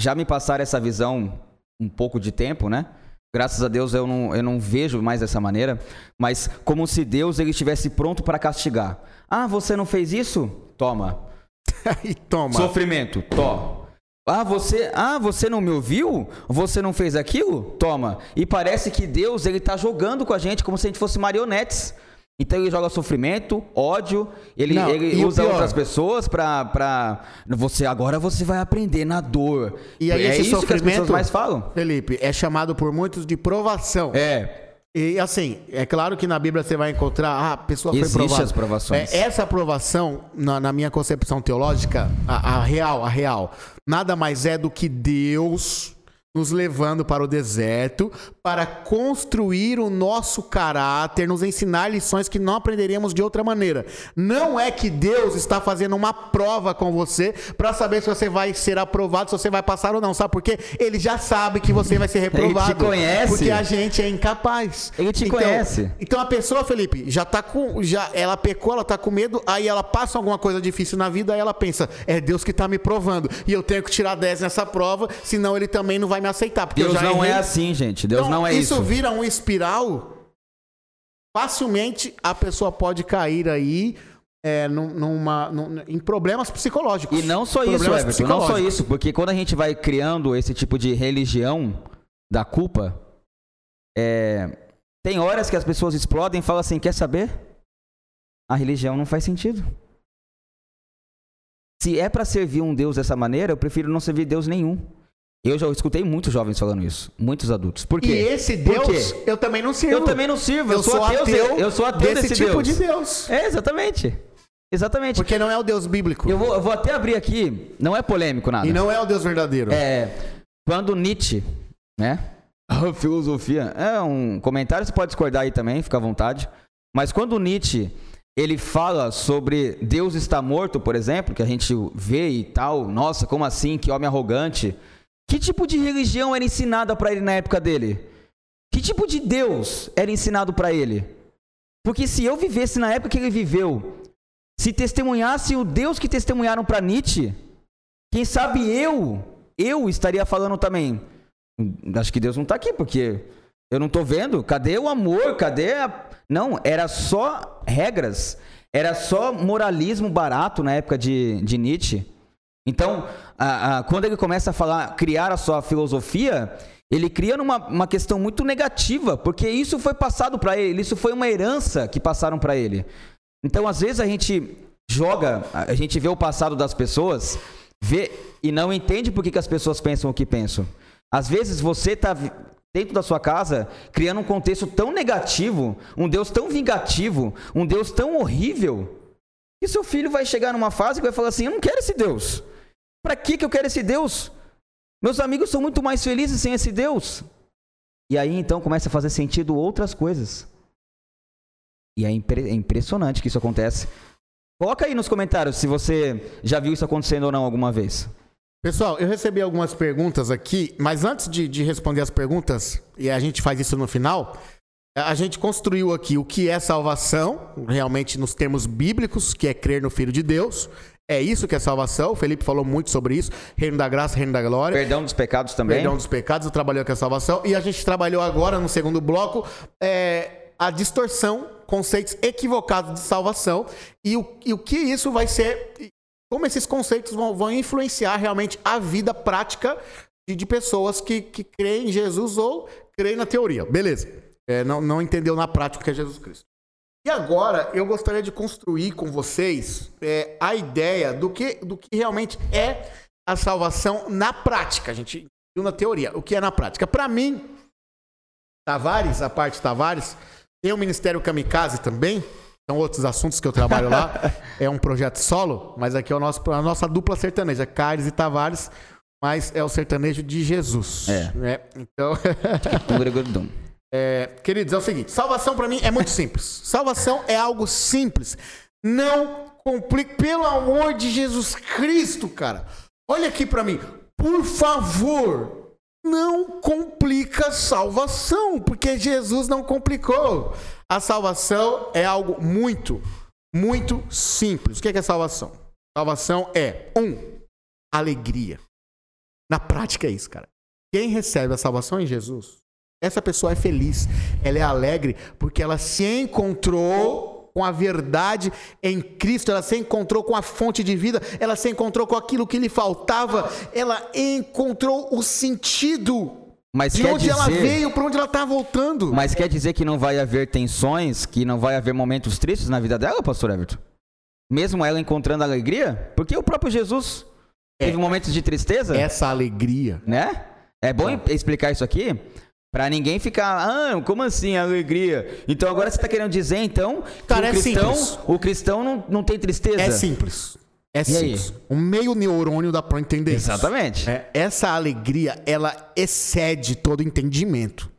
já me passaram essa visão um pouco de tempo, né? Graças a Deus eu não, eu não vejo mais dessa maneira, mas como se Deus ele estivesse pronto para castigar. Ah, você não fez isso? Toma. e toma. Sofrimento, to. Ah, você, ah, você não me ouviu? Você não fez aquilo? Toma. E parece que Deus ele tá jogando com a gente como se a gente fosse marionetes. Então ele joga sofrimento, ódio, ele, Não, ele usa pior? outras pessoas pra, pra. Você, agora você vai aprender na dor. E aí é esse isso que as sofrimento, pessoas mais falam. Felipe, é chamado por muitos de provação. É. E assim, é claro que na Bíblia você vai encontrar, ah, a pessoa foi Existem provada. as provações. É, essa aprovação, na, na minha concepção teológica, a, a real, a real, nada mais é do que Deus nos levando para o deserto para construir o nosso caráter, nos ensinar lições que não aprenderíamos de outra maneira. Não é que Deus está fazendo uma prova com você para saber se você vai ser aprovado, se você vai passar ou não. Sabe por quê? Ele já sabe que você vai ser reprovado. conhece. Porque a gente é incapaz. Ele te Então- conhece. Então a pessoa, Felipe, já tá com. Já, ela pecou, ela tá com medo, aí ela passa alguma coisa difícil na vida, aí ela pensa, é Deus que tá me provando. E eu tenho que tirar 10 nessa prova, senão ele também não vai me aceitar. Porque Deus eu já não errei. é assim, gente. Deus Então, não é isso. Isso vira um espiral. Facilmente a pessoa pode cair aí é, num- numa, num- em problemas psicológicos. E não só isso, Everton, não só isso, porque quando a gente vai criando esse tipo de religião da culpa, é, tem horas que as pessoas explodem e falam assim: quer saber? A religião não faz sentido. Se é para servir um Deus dessa maneira, eu prefiro não servir Deus nenhum. Eu já escutei muitos jovens falando isso, muitos adultos. Por quê? E esse Deus, eu também não sirvo. Eu também não sirvo, eu, sou ateu, eu sou ateu desse desse tipo Deus. de Deus. É, exatamente. Exatamente. Porque não é o Deus bíblico. Eu vou, eu vou até abrir aqui, não é polêmico nada. E não é o Deus verdadeiro. É, quando Nietzsche, né? A filosofia. É um comentário, você pode discordar aí também, fica à vontade. Mas quando Nietzsche ele fala sobre Deus está morto, por exemplo, que a gente vê e tal, nossa, como assim? Que homem arrogante. Que tipo de religião era ensinada para ele na época dele? Que tipo de Deus era ensinado para ele? Porque se eu vivesse na época que ele viveu, se testemunhasse o Deus que testemunharam para Nietzsche, quem sabe eu, eu estaria falando também. Acho que Deus não está aqui, porque eu não estou vendo. Cadê o amor? Cadê a... Não, era só regras. era só moralismo barato na época de, de Nietzsche. Então, a, a, quando ele começa a falar, criar a sua filosofia, ele cria numa uma questão muito negativa, porque isso foi passado para ele, isso foi uma herança que passaram para ele. Então, às vezes a gente joga, a gente vê o passado das pessoas, vê e não entende por que, que as pessoas pensam o que pensam. Às vezes você está dentro da sua casa criando um contexto tão negativo, um Deus tão vingativo, um Deus tão horrível, que seu filho vai chegar numa fase que vai falar assim: Eu não quero esse Deus. Para que, que eu quero esse Deus? Meus amigos são muito mais felizes sem esse Deus. E aí então começa a fazer sentido outras coisas. E é, impre é impressionante que isso acontece. Coloca aí nos comentários se você já viu isso acontecendo ou não alguma vez. Pessoal, eu recebi algumas perguntas aqui, mas antes de, de, responder as perguntas, e a gente faz isso no final, a gente construiu aqui o que é salvação, realmente nos termos bíblicos, que é crer no Filho de Deus. É isso que é salvação. O Felipe falou muito sobre isso. Reino da graça, reino da glória. Perdão dos pecados também. Perdão dos pecados, eu trabalhei com a salvação. E a gente trabalhou agora, no segundo bloco, é, a distorção, conceitos equivocados de salvação. E o, e o que isso vai ser como esses conceitos vão, vão influenciar realmente a vida prática de, de pessoas que, que creem em Jesus ou creem na teoria. Beleza. É, não, não entendeu na prática o que é Jesus Cristo. E agora eu gostaria de construir com vocês é, a ideia do que, do que realmente é a salvação na prática. A gente viu na teoria. O que é na prática? Para mim, Tavares, a parte Tavares, tem o Ministério Kamikaze também, são outros assuntos que eu trabalho lá. é um projeto solo, mas aqui é o nosso, a nossa dupla sertaneja, Caires e Tavares, mas é o sertanejo de Jesus. É. Né? Então. é, queridos, é o seguinte: salvação para mim é muito simples. Salvação é algo simples. Não complique, pelo amor de Jesus Cristo, cara. Olha aqui para mim. Por favor, não complica salvação, porque Jesus não complicou. A salvação é algo muito, muito simples. O que é, que é salvação? Salvação é, um, alegria. Na prática é isso, cara. Quem recebe a salvação em Jesus, essa pessoa é feliz, ela é alegre, porque ela se encontrou com a verdade em Cristo, ela se encontrou com a fonte de vida, ela se encontrou com aquilo que lhe faltava, ela encontrou o sentido mas de onde dizer, ela veio, para onde ela está voltando. Mas quer dizer que não vai haver tensões, que não vai haver momentos tristes na vida dela, pastor Everton? Mesmo ela encontrando alegria? Porque o próprio Jesus é, teve momentos de tristeza. Essa alegria. Né? É bom é. explicar isso aqui para ninguém ficar, ah, como assim alegria? Então agora você está querendo dizer então que Cara, o é cristão, o cristão não, não tem tristeza? É simples. É simples. Um meio neurônio dá para entender Exatamente. isso. É, essa alegria, ela excede todo entendimento.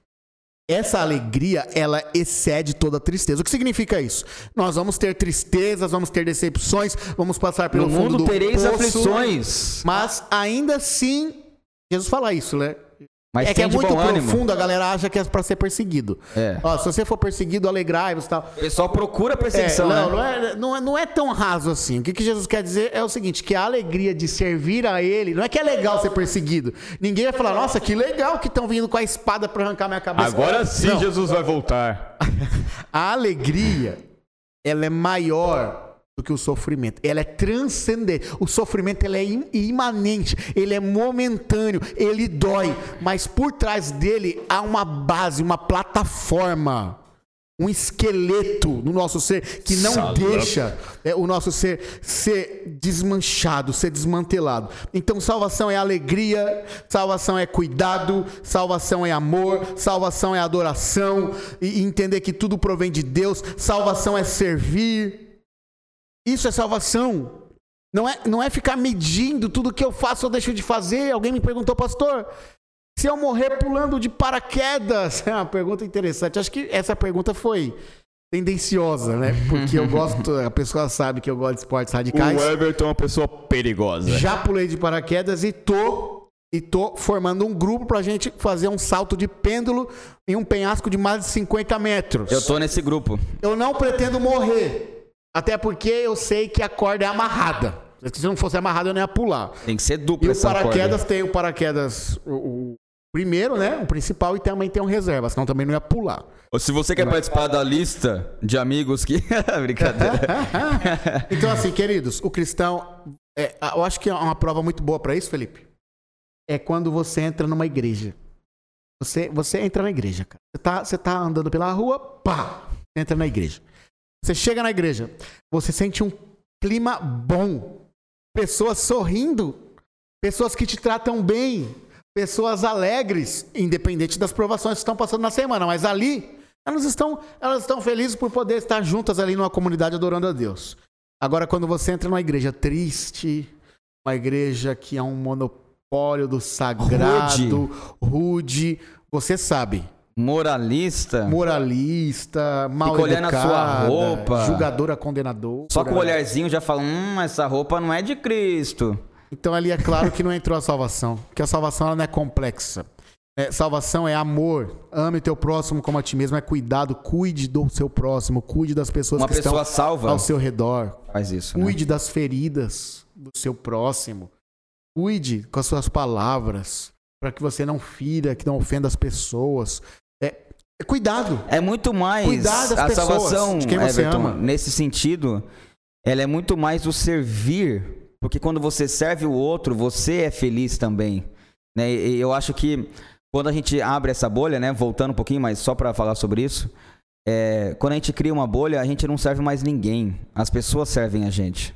Essa alegria, ela excede toda tristeza. O que significa isso? Nós vamos ter tristezas, vamos ter decepções, vamos passar pelo no fundo mundo do tereis poço, aflições. Mas ainda assim, Jesus fala isso, né? Mas é que é muito profundo, a galera acha que é para ser perseguido. É. Ó, se você for perseguido, alegrai-vos e tal. O pessoal procura perseguição, é, não, né? não, é, não, é, não é tão raso assim. O que, que Jesus quer dizer é o seguinte, que a alegria de servir a Ele, não é que é legal ser perseguido. Ninguém vai falar, nossa, que legal que estão vindo com a espada para arrancar minha cabeça. Agora sim não. Jesus vai voltar. a alegria, ela é maior do que o sofrimento. Ela é transcendente. O sofrimento ele é imanente, ele é momentâneo, ele dói, mas por trás dele há uma base, uma plataforma, um esqueleto no nosso ser que não Salve. deixa é, o nosso ser ser desmanchado, ser desmantelado. Então, salvação é alegria, salvação é cuidado, salvação é amor, salvação é adoração e entender que tudo provém de Deus, salvação é servir. Isso é salvação. Não é, não é ficar medindo tudo que eu faço ou deixo de fazer. Alguém me perguntou, pastor, se eu morrer pulando de paraquedas? É uma pergunta interessante. Acho que essa pergunta foi tendenciosa, né? Porque eu gosto, a pessoa sabe que eu gosto de esportes radicais. O Everton é uma pessoa perigosa. Já pulei de paraquedas e tô e tô formando um grupo pra gente fazer um salto de pêndulo em um penhasco de mais de 50 metros. Eu tô nesse grupo. Eu não pretendo morrer. Até porque eu sei que a corda é amarrada. Se não fosse amarrada, eu não ia pular. Tem que ser dupla E o paraquedas corda. tem o paraquedas, o, primeiro, né? O principal e também tem um reserva, senão também não ia pular. Ou se você quer participar da lista de amigos que. Brincadeira. então, assim, queridos, o cristão. é, eu acho que é uma prova muito boa para isso, Felipe. É quando você entra numa igreja. Você, você entra na igreja, cara. Você tá, você tá andando pela rua, pá! Entra na igreja. Você chega na igreja, você sente um clima bom. Pessoas sorrindo. Pessoas que te tratam bem. Pessoas alegres, independente das provações que estão passando na semana. Mas ali, elas estão, elas estão felizes por poder estar juntas ali numa comunidade adorando a Deus. Agora, quando você entra numa igreja triste, uma igreja que é um monopólio do sagrado, rude, você sabe. Moralista. Moralista, mal Fica olhando a sua roupa. julgadora, condenadora. Só com o olharzinho já fala: hum, essa roupa não é de Cristo. Então ali é claro que não entrou a salvação, porque a salvação ela não é complexa. É, salvação é amor, ame o teu próximo como a ti mesmo, é cuidado, cuide do seu próximo, cuide das pessoas Uma que pessoa estão salva ao seu redor, faz isso. né? cuide das feridas do seu próximo, cuide com as suas palavras, para que você não fira, que não ofenda as pessoas. É, cuidado. É muito mais das a pessoas, salvação, de quem você Everton, ama. nesse sentido, ela é muito mais o servir, porque quando você serve o outro, você é feliz também. Né? E eu acho que quando a gente abre essa bolha, né, voltando um pouquinho, mas só para falar sobre isso, é, quando a gente cria uma bolha, a gente não serve mais ninguém. As pessoas servem a gente.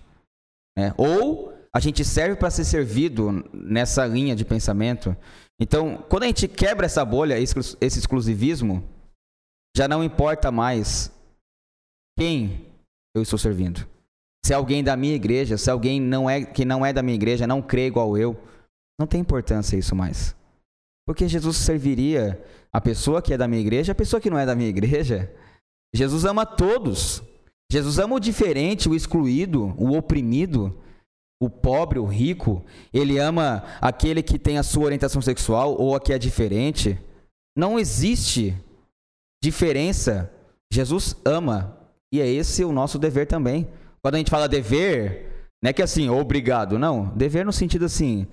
né? Ou a gente serve para ser servido nessa linha de pensamento. Então, quando a gente quebra essa bolha, esse exclusivismo, já não importa mais quem eu estou servindo. Se alguém da minha igreja, se alguém não é, que não é da minha igreja, não crê igual eu, não tem importância isso mais. Porque Jesus serviria a pessoa que é da minha igreja, a pessoa que não é da minha igreja. Jesus ama todos. Jesus ama o diferente, o excluído, o oprimido, o pobre, o rico. Ele ama aquele que tem a sua orientação sexual ou a que é diferente. Não existe diferença. Jesus ama. E é esse o nosso dever também. Quando a gente fala dever, não é que assim, obrigado. Não. Dever no sentido assim.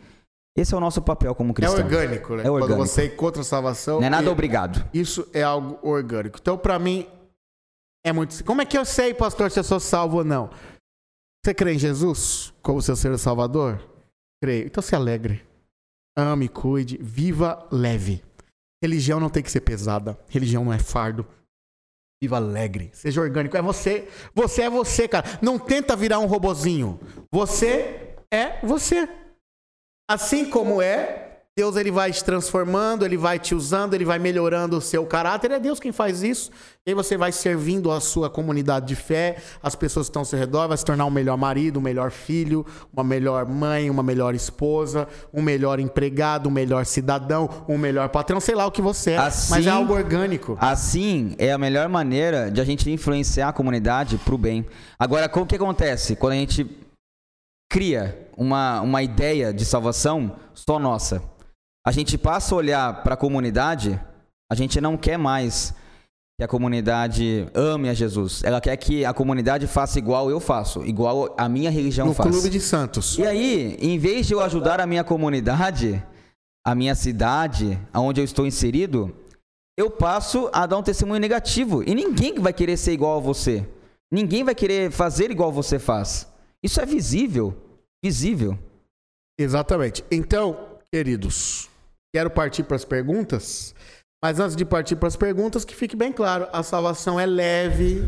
Esse é o nosso papel como É cristão. orgânico, né? É orgânico. Quando você encontra a salvação. Não é nada obrigado. Isso é algo orgânico. Então, pra mim, é muito. Como é que eu sei, pastor, se eu sou salvo ou não? Você crê em Jesus como seu e Salvador? Creio. Então se alegre. Ame, cuide, viva leve. Religião não tem que ser pesada. Religião não é fardo. Viva alegre. Seja orgânico. É você. Você é você, cara. Não tenta virar um robozinho. Você é você. Assim como é, Deus ele vai te transformando, ele vai te usando, ele vai melhorando o seu caráter. É Deus quem faz isso. E aí você vai servindo a sua comunidade de fé, as pessoas que estão ao seu redor, vai se tornar um melhor marido, um melhor filho, uma melhor mãe, uma melhor esposa, um melhor empregado, um melhor cidadão, um melhor patrão, sei lá o que você é, Assim- mas é algo orgânico. Assim é a melhor maneira de a gente influenciar a comunidade pro bem. Agora, o que acontece quando a gente cria uma, uma ideia de salvação só nossa? A gente passa a olhar para a comunidade, a gente não quer mais que a comunidade ame a Jesus. Ela quer que a comunidade faça igual eu faço, igual a minha religião No faz. Clube de Santos. E aí, em vez de eu ajudar a minha comunidade, a minha cidade, aonde eu estou inserido, eu passo a dar um testemunho negativo. E ninguém vai querer ser igual a você. Ninguém vai querer fazer igual você faz. Isso é visível. Visível. Exatamente. Então, queridos, quero partir para as perguntas. Mas antes de partir para as perguntas, que fique bem claro: a salvação é leve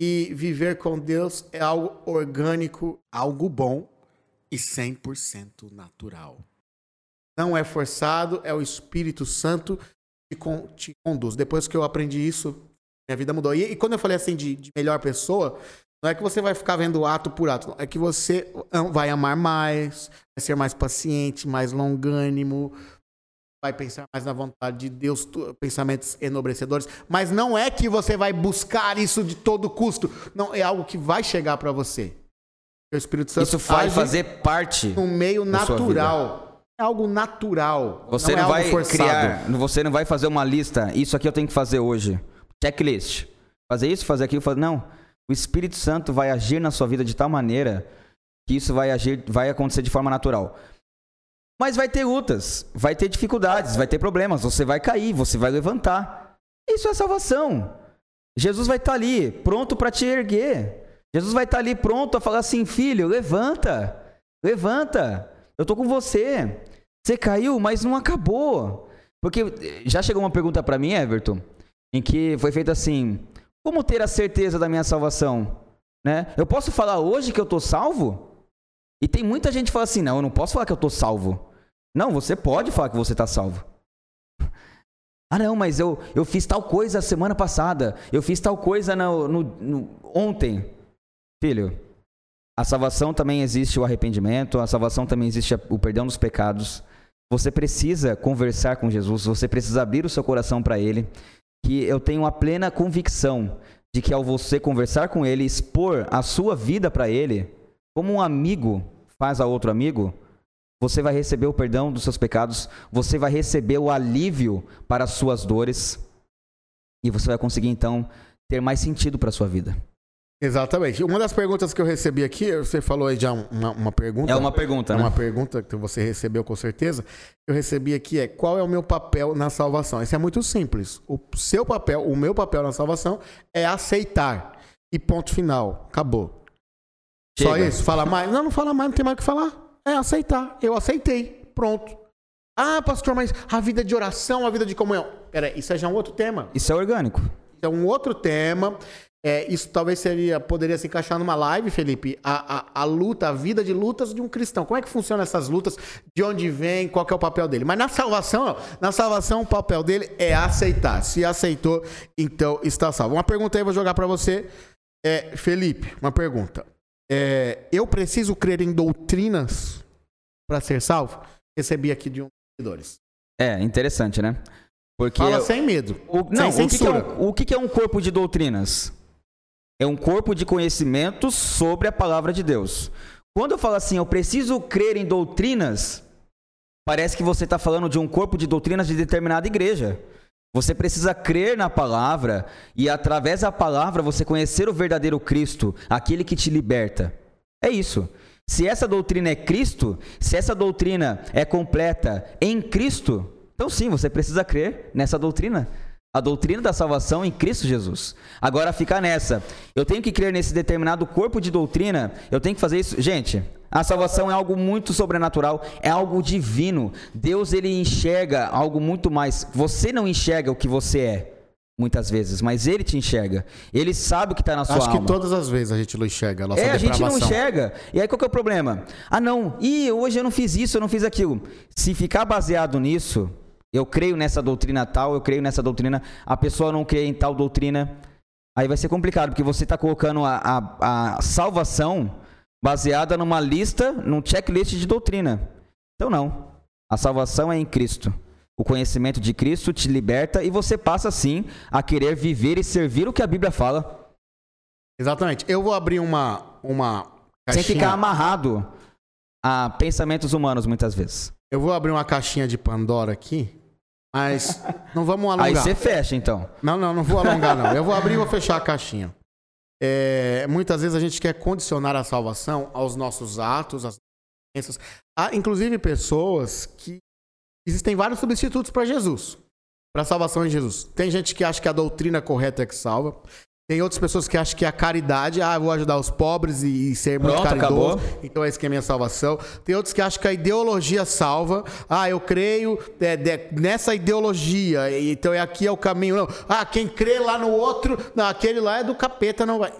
e viver com Deus é algo orgânico, algo bom e 100% natural. Não é forçado, é o Espírito Santo que te conduz. Depois que eu aprendi isso, minha vida mudou. E, e quando eu falei assim de, de melhor pessoa, não é que você vai ficar vendo ato por ato, é que você am- vai amar mais, vai ser mais paciente, mais longânimo, vai pensar mais na vontade de Deus, pensamentos enobrecedores. Mas não é que você vai buscar isso de todo custo. Não, é algo que vai chegar para você. O Espírito Santo Isso vai fazer parte. no meio natural. É algo natural. Você não, não, é vai forçado. criar, você não vai fazer uma lista. Isso aqui eu tenho que fazer hoje. Checklist. Fazer isso, fazer aquilo, fazer. Não. O Espírito Santo vai agir na sua vida de tal maneira que isso vai agir, vai acontecer de forma natural. Mas vai ter lutas, vai ter dificuldades, vai ter problemas, você vai cair, você vai levantar. Isso é salvação. Jesus vai estar tá ali, pronto para te erguer. Jesus vai estar tá ali pronto a falar assim: filho, levanta, levanta, eu estou com você. Você caiu, mas não acabou. Porque já chegou uma pergunta para mim, Everton, em que foi feita assim: como ter a certeza da minha salvação? Né? Eu posso falar hoje que eu estou salvo? E tem muita gente que fala assim: não, eu não posso falar que eu estou salvo. Não, você pode falar que você está salvo. Ah, não, mas eu, eu fiz tal coisa semana passada. Eu fiz tal coisa no, no, no, ontem. Filho, a salvação também existe o arrependimento, a salvação também existe o perdão dos pecados. Você precisa conversar com Jesus, você precisa abrir o seu coração para Ele. Que eu tenho a plena convicção de que ao você conversar com Ele, expor a sua vida para Ele, como um amigo faz a outro amigo, você vai receber o perdão dos seus pecados, você vai receber o alívio para as suas dores e você vai conseguir então ter mais sentido para a sua vida. Exatamente. Uma das perguntas que eu recebi aqui, você falou aí já uma, uma pergunta. É uma pergunta, é né? uma pergunta que você recebeu com certeza. Eu recebi aqui é qual é o meu papel na salvação? Isso é muito simples. O seu papel, o meu papel na salvação é aceitar. E ponto final. Acabou. Chega. Só isso? Fala mais? Não, não fala mais, não tem mais o que falar. É aceitar. Eu aceitei. Pronto. Ah, pastor, mas a vida de oração, a vida de comunhão. Pera, isso é já um outro tema. Isso é orgânico. É um outro tema. É, isso talvez seria, poderia se encaixar numa live, Felipe. A, a, a, luta, a vida de lutas de um cristão. Como é que funcionam essas lutas? De onde vem? Qual é o papel dele? Mas na salvação. Na salvação, o papel dele é aceitar. Se aceitou, então está salvo. Uma pergunta aí, vou jogar para você. É, Felipe, uma pergunta é, eu preciso crer em doutrinas para ser salvo? Recebi aqui de um dos seguidores. É, interessante, né? Porque Fala sem medo. O, não, sem o, que, que, é um, o que, é um corpo de doutrinas? É um corpo de conhecimento sobre a palavra de Deus. Quando eu falo assim, eu preciso crer em doutrinas, parece que você está falando de um corpo de doutrinas de determinada igreja. Você precisa crer na palavra e, através da palavra, você conhecer o verdadeiro Cristo, aquele que te liberta. É isso. Se essa doutrina é Cristo, se essa doutrina é completa em Cristo, então sim, você precisa crer nessa doutrina. A doutrina da salvação em Cristo Jesus. Agora ficar nessa. Eu tenho que crer nesse determinado corpo de doutrina. Eu tenho que fazer isso. Gente, a salvação é algo muito sobrenatural, é algo divino. Deus ele enxerga algo muito mais. Você não enxerga o que você é, muitas vezes, mas ele te enxerga. Ele sabe o que está na sua Acho alma. Acho que todas as vezes a gente não enxerga a nossa É, a gente não enxerga. E aí qual que é o problema? Ah, não. E hoje eu não fiz isso, eu não fiz aquilo. Se ficar baseado nisso, eu creio nessa doutrina tal, eu creio nessa doutrina, a pessoa não crê em tal doutrina, aí vai ser complicado, porque você está colocando a, a, a salvação baseada numa lista, num checklist de doutrina. Então não. A salvação é em Cristo. O conhecimento de Cristo te liberta e você passa sim a querer viver e servir o que a Bíblia fala. Exatamente. Eu vou abrir uma uma caixinha. sem ficar amarrado a pensamentos humanos muitas vezes. Eu vou abrir uma caixinha de Pandora aqui, mas não vamos alongar. Aí você fecha então. Não, não, não vou alongar não. Eu vou abrir e vou fechar a caixinha. É, muitas vezes a gente quer condicionar a salvação aos nossos atos, às crenças. Há inclusive pessoas que existem vários substitutos para Jesus, para a salvação em Jesus. Tem gente que acha que a doutrina correta é que salva. Tem outras pessoas que acham que a caridade, ah, vou ajudar os pobres e, e ser muito Pronto, caridoso, acabou. então esse que é a minha salvação. Tem outros que acham que a ideologia salva, ah, eu creio é, de, nessa ideologia, então é aqui é o caminho. Não. Ah, quem crê lá no outro, não, aquele lá é do capeta, não vai.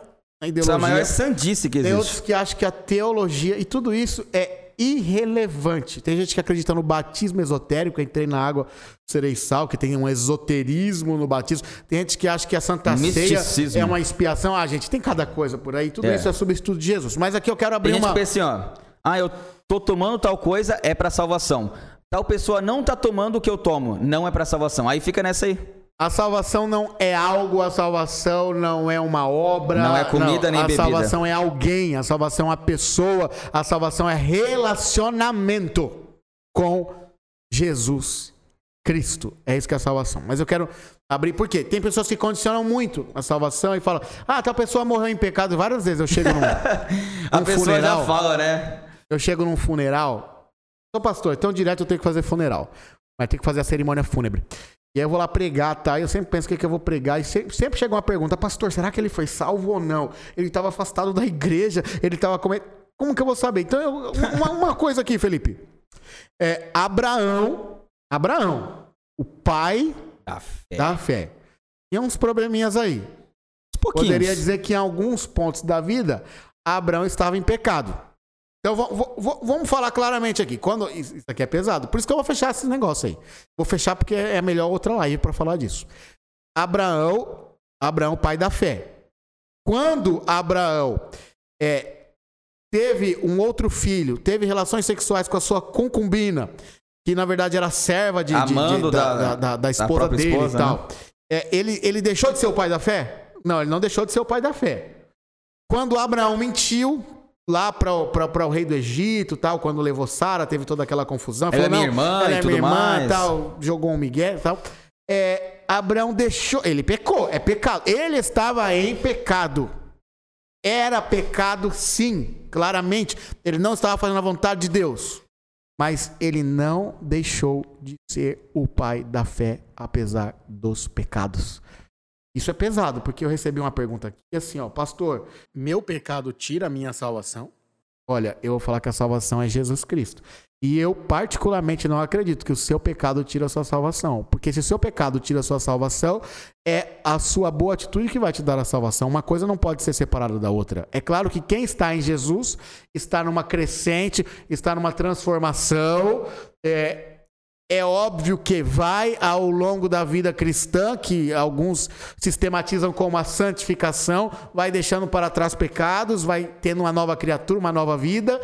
A ideologia. Isso é a maior sandice que existe. Tem outros que acham que a teologia, e tudo isso é irrelevante. Tem gente que acredita no batismo esotérico, entrei na água, serei sal, que tem um esoterismo no batismo. Tem gente que acha que a Santa Misticismo. Ceia é uma expiação. Ah, gente, tem cada coisa por aí. Tudo é. isso é substituto de Jesus. Mas aqui eu quero abrir tem uma... Gente que pensa assim, ó, ah, eu tô tomando tal coisa, é para salvação. Tal pessoa não tá tomando o que eu tomo, não é para salvação. Aí fica nessa aí. A salvação não é algo, a salvação não é uma obra. Não é comida não, nem a bebida. A salvação é alguém, a salvação é uma pessoa, a salvação é relacionamento com Jesus Cristo. É isso que é a salvação. Mas eu quero abrir, por quê? Tem pessoas que condicionam muito a salvação e falam: ah, tal pessoa morreu em pecado. Várias vezes eu chego num, a pessoa funeral, já fala, né? Eu chego num funeral, Sou pastor, então direto eu tenho que fazer funeral. Mas tem que fazer a cerimônia fúnebre. E aí eu vou lá pregar, tá? E eu sempre penso o que, que eu vou pregar. E sempre, sempre chega uma pergunta, pastor, será que ele foi salvo ou não? Ele estava afastado da igreja, ele estava comendo. Como que eu vou saber? Então, eu, uma, uma, coisa aqui, Felipe. É, Abraão, Abraão, o pai da fé. da fé. Uns probleminhas aí. Poderia dizer que em alguns pontos da vida, Abraão estava em pecado. Então vamos falar claramente aqui. Quando isso aqui é pesado, por isso que eu vou fechar esse negócio aí. Vou fechar porque é melhor outra live para falar disso. Abraão, Abraão, pai da fé. Quando Abraão é, teve um outro filho, teve relações sexuais com a sua concubina, que na verdade era serva de, de, de da, da, da, da, esposa dele esposa, e tal. Né? É, ele, ele deixou de ser o pai da fé? Não, ele não deixou de ser o pai da fé. Quando Abraão mentiu, lá para o rei do Egito, tal, quando levou Sara, teve toda aquela confusão. Ela falou, é minha irmã ela é minha irmã, mais. tal, jogou um migué, tal. É, Abraão deixou, ele pecou, é pecado. Ele estava em pecado. Era pecado, sim, claramente. Ele não estava fazendo a vontade de Deus. Mas ele não deixou de ser o pai da fé, apesar dos pecados. Isso é pesado, porque eu recebi uma pergunta aqui assim, ó, pastor, meu pecado tira a minha salvação? Olha, eu vou falar que a salvação é Jesus Cristo. E eu, particularmente, não acredito que o seu pecado tira a sua salvação. Porque se o seu pecado tira a sua salvação, é a sua boa atitude que vai te dar a salvação. Uma coisa não pode ser separada da outra. É claro que quem está em Jesus está numa crescente, está numa transformação. É, é óbvio que vai ao longo da vida cristã, que alguns sistematizam como a santificação, vai deixando para trás pecados, vai tendo uma nova criatura, uma nova vida.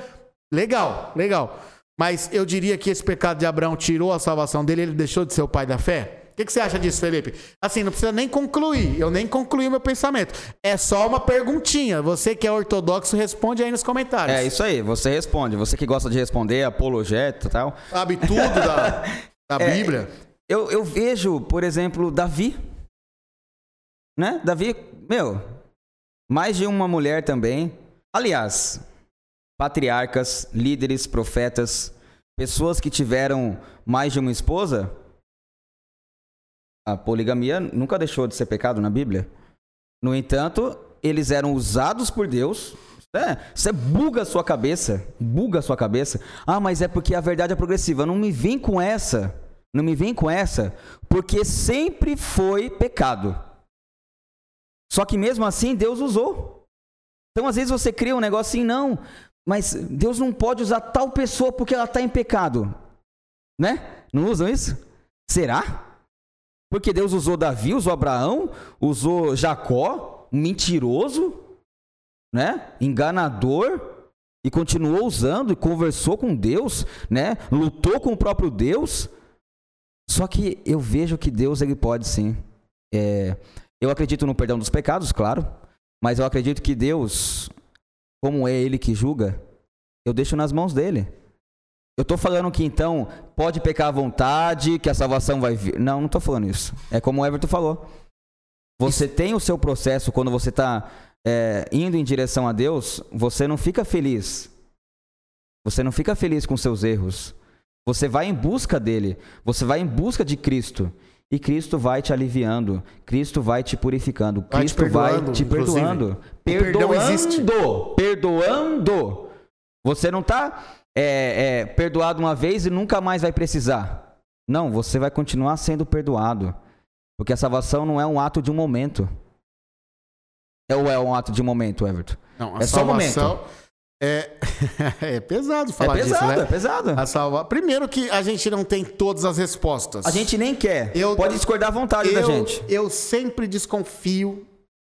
Legal, legal. Mas eu diria que esse pecado de Abraão tirou a salvação dele, ele deixou de ser o pai da fé? O que, que, você acha disso, Felipe? Assim, não precisa nem concluir. Eu nem concluí o meu pensamento. É só uma perguntinha. Você que é ortodoxo, responde aí nos comentários. É isso aí, você responde. Você que gosta de responder, apologeta e tal. Sabe tudo da, da é, Bíblia. Eu, eu vejo, por exemplo, Davi. Né? Davi, meu, mais de uma mulher também. Aliás, patriarcas, líderes, profetas, pessoas que tiveram mais de uma esposa a poligamia nunca deixou de ser pecado na Bíblia. No entanto, eles eram usados por Deus. É, você buga a sua cabeça, buga a sua cabeça. Ah, mas é porque a verdade é progressiva. Não me vem com essa. Não me vem com essa, porque sempre foi pecado. Só que mesmo assim Deus usou. Então às vezes você cria um negócio assim, não, mas Deus não pode usar tal pessoa porque ela está em pecado. Né? Não usam isso? Será? Porque Deus usou Davi, usou Abraão, usou Jacó, mentiroso, né? Enganador, e continuou usando e conversou com Deus, né? Lutou com o próprio Deus. Só que eu vejo que Deus ele pode sim. É, eu acredito no perdão dos pecados, claro, mas eu acredito que Deus, como é Ele que julga, eu deixo nas mãos dele. Eu estou falando que então pode pecar à vontade, que a salvação vai vir. Não, não estou falando isso. É como o Everton falou. Você isso. tem o seu processo quando você está é, indo em direção a Deus, você não fica feliz. Você não fica feliz com seus erros. Você vai em busca dele. Você vai em busca de Cristo. E Cristo vai te aliviando. Cristo vai te purificando. Vai Cristo te vai te perdoando. Perdoando. Perdoando. Você não está é, é, perdoado uma vez e nunca mais vai precisar. Não, você vai continuar sendo perdoado. Porque a salvação não é um ato de um momento. É ou é um ato de um momento, Everton? Não, a é salvação só um momento. É, é pesado falar é pesado, disso, né? É pesado, a salva... Primeiro que a gente não tem todas as respostas. A gente nem quer. Eu, Pode discordar à vontade eu, da gente. Eu sempre desconfio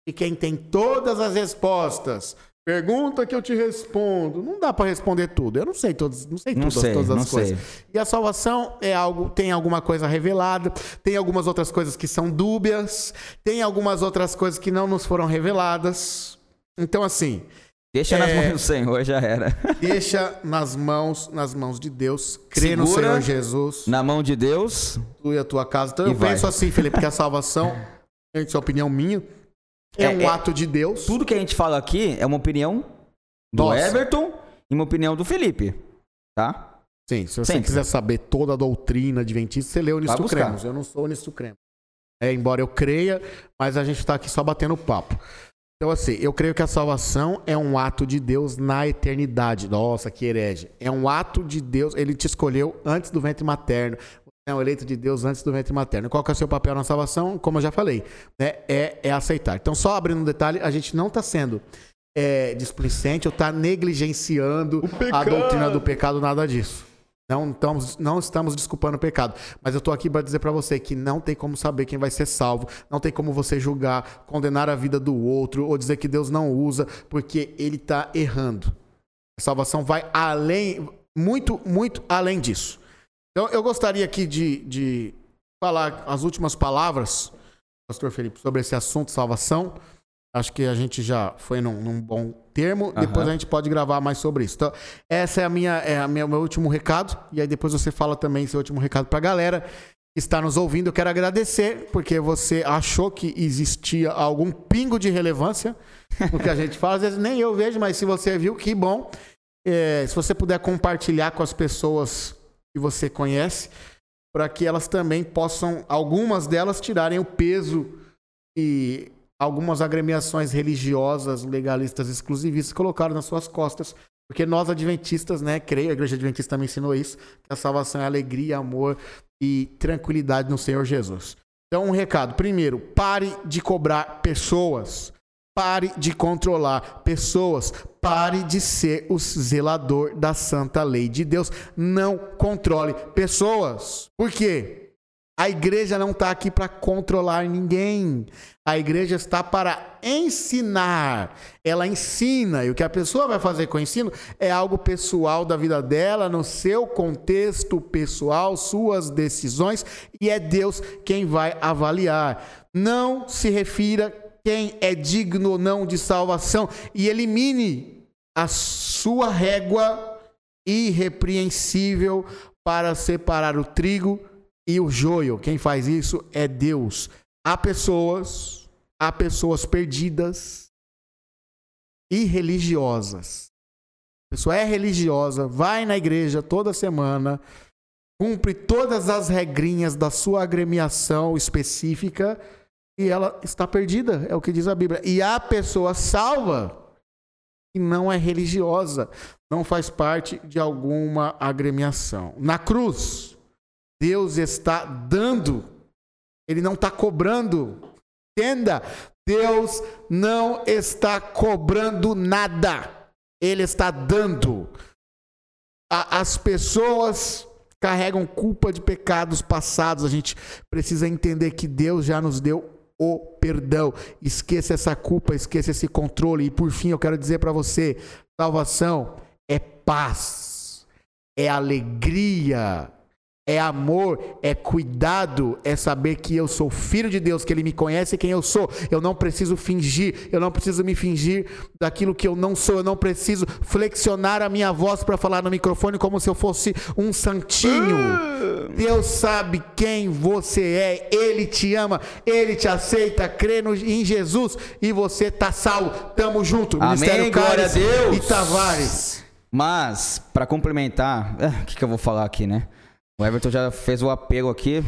de quem tem todas as respostas. Pergunta que eu te respondo. Não dá para responder tudo. Eu não sei todos, não sei não tudo, sei, todas as coisas. Sei. E a salvação é algo, tem alguma coisa revelada, tem algumas outras coisas que são dúbias, tem algumas outras coisas que não nos foram reveladas. Então assim, Deixa é, nas mãos do Senhor, já era. Deixa nas mãos, nas mãos de Deus. Crê Segura no Senhor Jesus. Na mão de Deus. Tu e a tua casa. Então eu vai. penso assim, Felipe, que a salvação, é opinião minha, é, é um é, ato de Deus. Tudo que a gente fala aqui é uma opinião do Nossa. Everton e uma opinião do Felipe, tá? Sim, se você Sempre. quiser saber toda a doutrina adventista, você lê o Nisto. Cremos. Eu não sou o Nisto Cremos. É, embora eu creia, mas a gente está aqui só batendo papo. Então, assim, eu creio que a salvação é um ato de Deus na eternidade. Nossa, que herege. É um ato de Deus. Ele te escolheu antes do ventre materno. É um eleito de Deus antes do ventre materno. Qual que é o seu papel na salvação? Como eu já falei, né? é, é aceitar. Então, só abrindo um detalhe, a gente não está sendo é, displicente ou está negligenciando a doutrina do pecado, nada disso. Não estamos, não estamos desculpando o pecado. Mas eu estou aqui para dizer para você que não tem como saber quem vai ser salvo. Não tem como você julgar, condenar a vida do outro ou dizer que Deus não usa porque ele está errando. A salvação vai além, muito, muito além disso. Então eu gostaria aqui de, de falar as últimas palavras, Pastor Felipe, sobre esse assunto salvação. Acho que a gente já foi num, num bom termo. Depois Aham. a gente pode gravar mais sobre isso. Então, essa é a minha, é a minha, meu último recado. E aí depois você fala também seu último recado pra galera que está nos ouvindo. Eu quero agradecer porque você achou que existia algum pingo de relevância no que a gente fala. Às vezes nem eu vejo, mas se você viu, que bom. É, se você puder compartilhar com as pessoas que você conhece, para que elas também possam, algumas delas, tirarem o peso e algumas agremiações religiosas, legalistas, exclusivistas colocaram nas suas costas. Porque nós, adventistas, né, creio, a igreja adventista me ensinou isso, que a salvação é alegria, amor e tranquilidade no Senhor Jesus. Então, um recado. Primeiro, pare de cobrar pessoas. Pare de controlar pessoas. Pare de ser o zelador da santa lei de Deus. Não controle pessoas. Por quê? A igreja não está aqui para controlar ninguém. A igreja está para ensinar. Ela ensina. E o que a pessoa vai fazer com o ensino é algo pessoal da vida dela, no seu contexto pessoal, suas decisões. E é Deus quem vai avaliar. Não se refira quem é digno ou não de salvação e elimine a sua régua irrepreensível para separar o trigo e o joio. Quem faz isso é Deus. Há pessoas, há pessoas perdidas e religiosas. A pessoa é religiosa, vai na igreja toda semana, cumpre todas as regrinhas da sua agremiação específica e ela está perdida, é o que diz a Bíblia. E há pessoa salva que não é religiosa, não faz parte de alguma agremiação. Na cruz, Deus está dando, Ele não está cobrando. Entenda, Deus não está cobrando nada, Ele está dando. A- As pessoas carregam culpa de pecados passados, a gente precisa entender que Deus já nos deu o perdão. Esqueça essa culpa, esqueça esse controle. E por fim, eu quero dizer para você: salvação é paz, é alegria, é amor, é cuidado, é saber que eu sou filho de Deus, que Ele me conhece quem eu sou. Eu não preciso fingir, eu não preciso me fingir daquilo que eu não sou, eu não preciso flexionar a minha voz para falar no microfone como se eu fosse um santinho. Deus sabe quem você é, Ele te ama, Ele te aceita, crê no- em Jesus e você tá salvo. Tamo junto, Amém, Ministério Deus. e Tavares. Mas, pra complementar, ah, o que, que eu vou falar aqui, né? O Everton já fez o apelo aqui,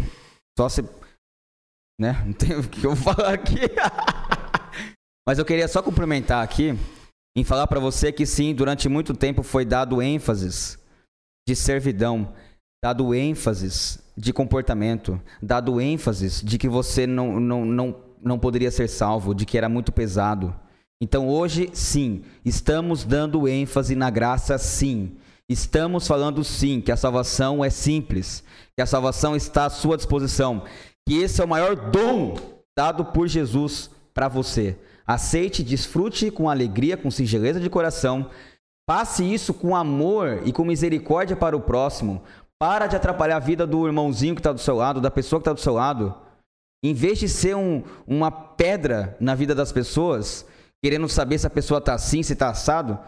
só se. Né? Não tem o que eu falar aqui. Mas eu queria só complementar aqui em falar pra você que sim, durante muito tempo foi dado ênfases de servidão, dado ênfases de comportamento, dado ênfases de que você não, não, não, não poderia ser salvo, de que era muito pesado. Então hoje, sim, estamos dando ênfase na graça, sim. Estamos falando, sim, que a salvação é simples, que a salvação está à sua disposição, que esse é o maior dom dado por Jesus para você. Aceite, desfrute com alegria, com singeleza de coração. Passe isso com amor e com misericórdia para o próximo. Para de atrapalhar a vida do irmãozinho que está do seu lado, da pessoa que está do seu lado. Em vez de ser um- uma pedra na vida das pessoas, querendo saber se a pessoa está assim, se está assado,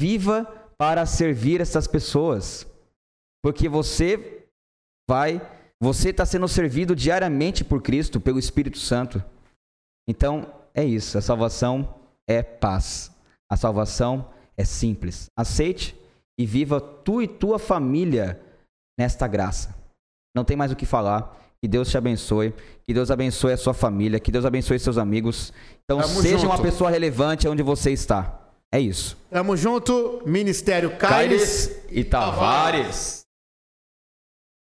viva para servir essas pessoas. Porque você vai, você está sendo servido diariamente por Cristo, pelo Espírito Santo. Então, é isso. A salvação é paz. A salvação é simples. Aceite e viva tu e tua família nesta graça. Não tem mais o que falar. Que Deus te abençoe. Que Deus abençoe a sua família. Que Deus abençoe seus amigos. Então, Tamo seja junto. uma pessoa relevante onde você está. É isso. Tamo junto, Ministério Caires, Caires e Tavares. Tavares.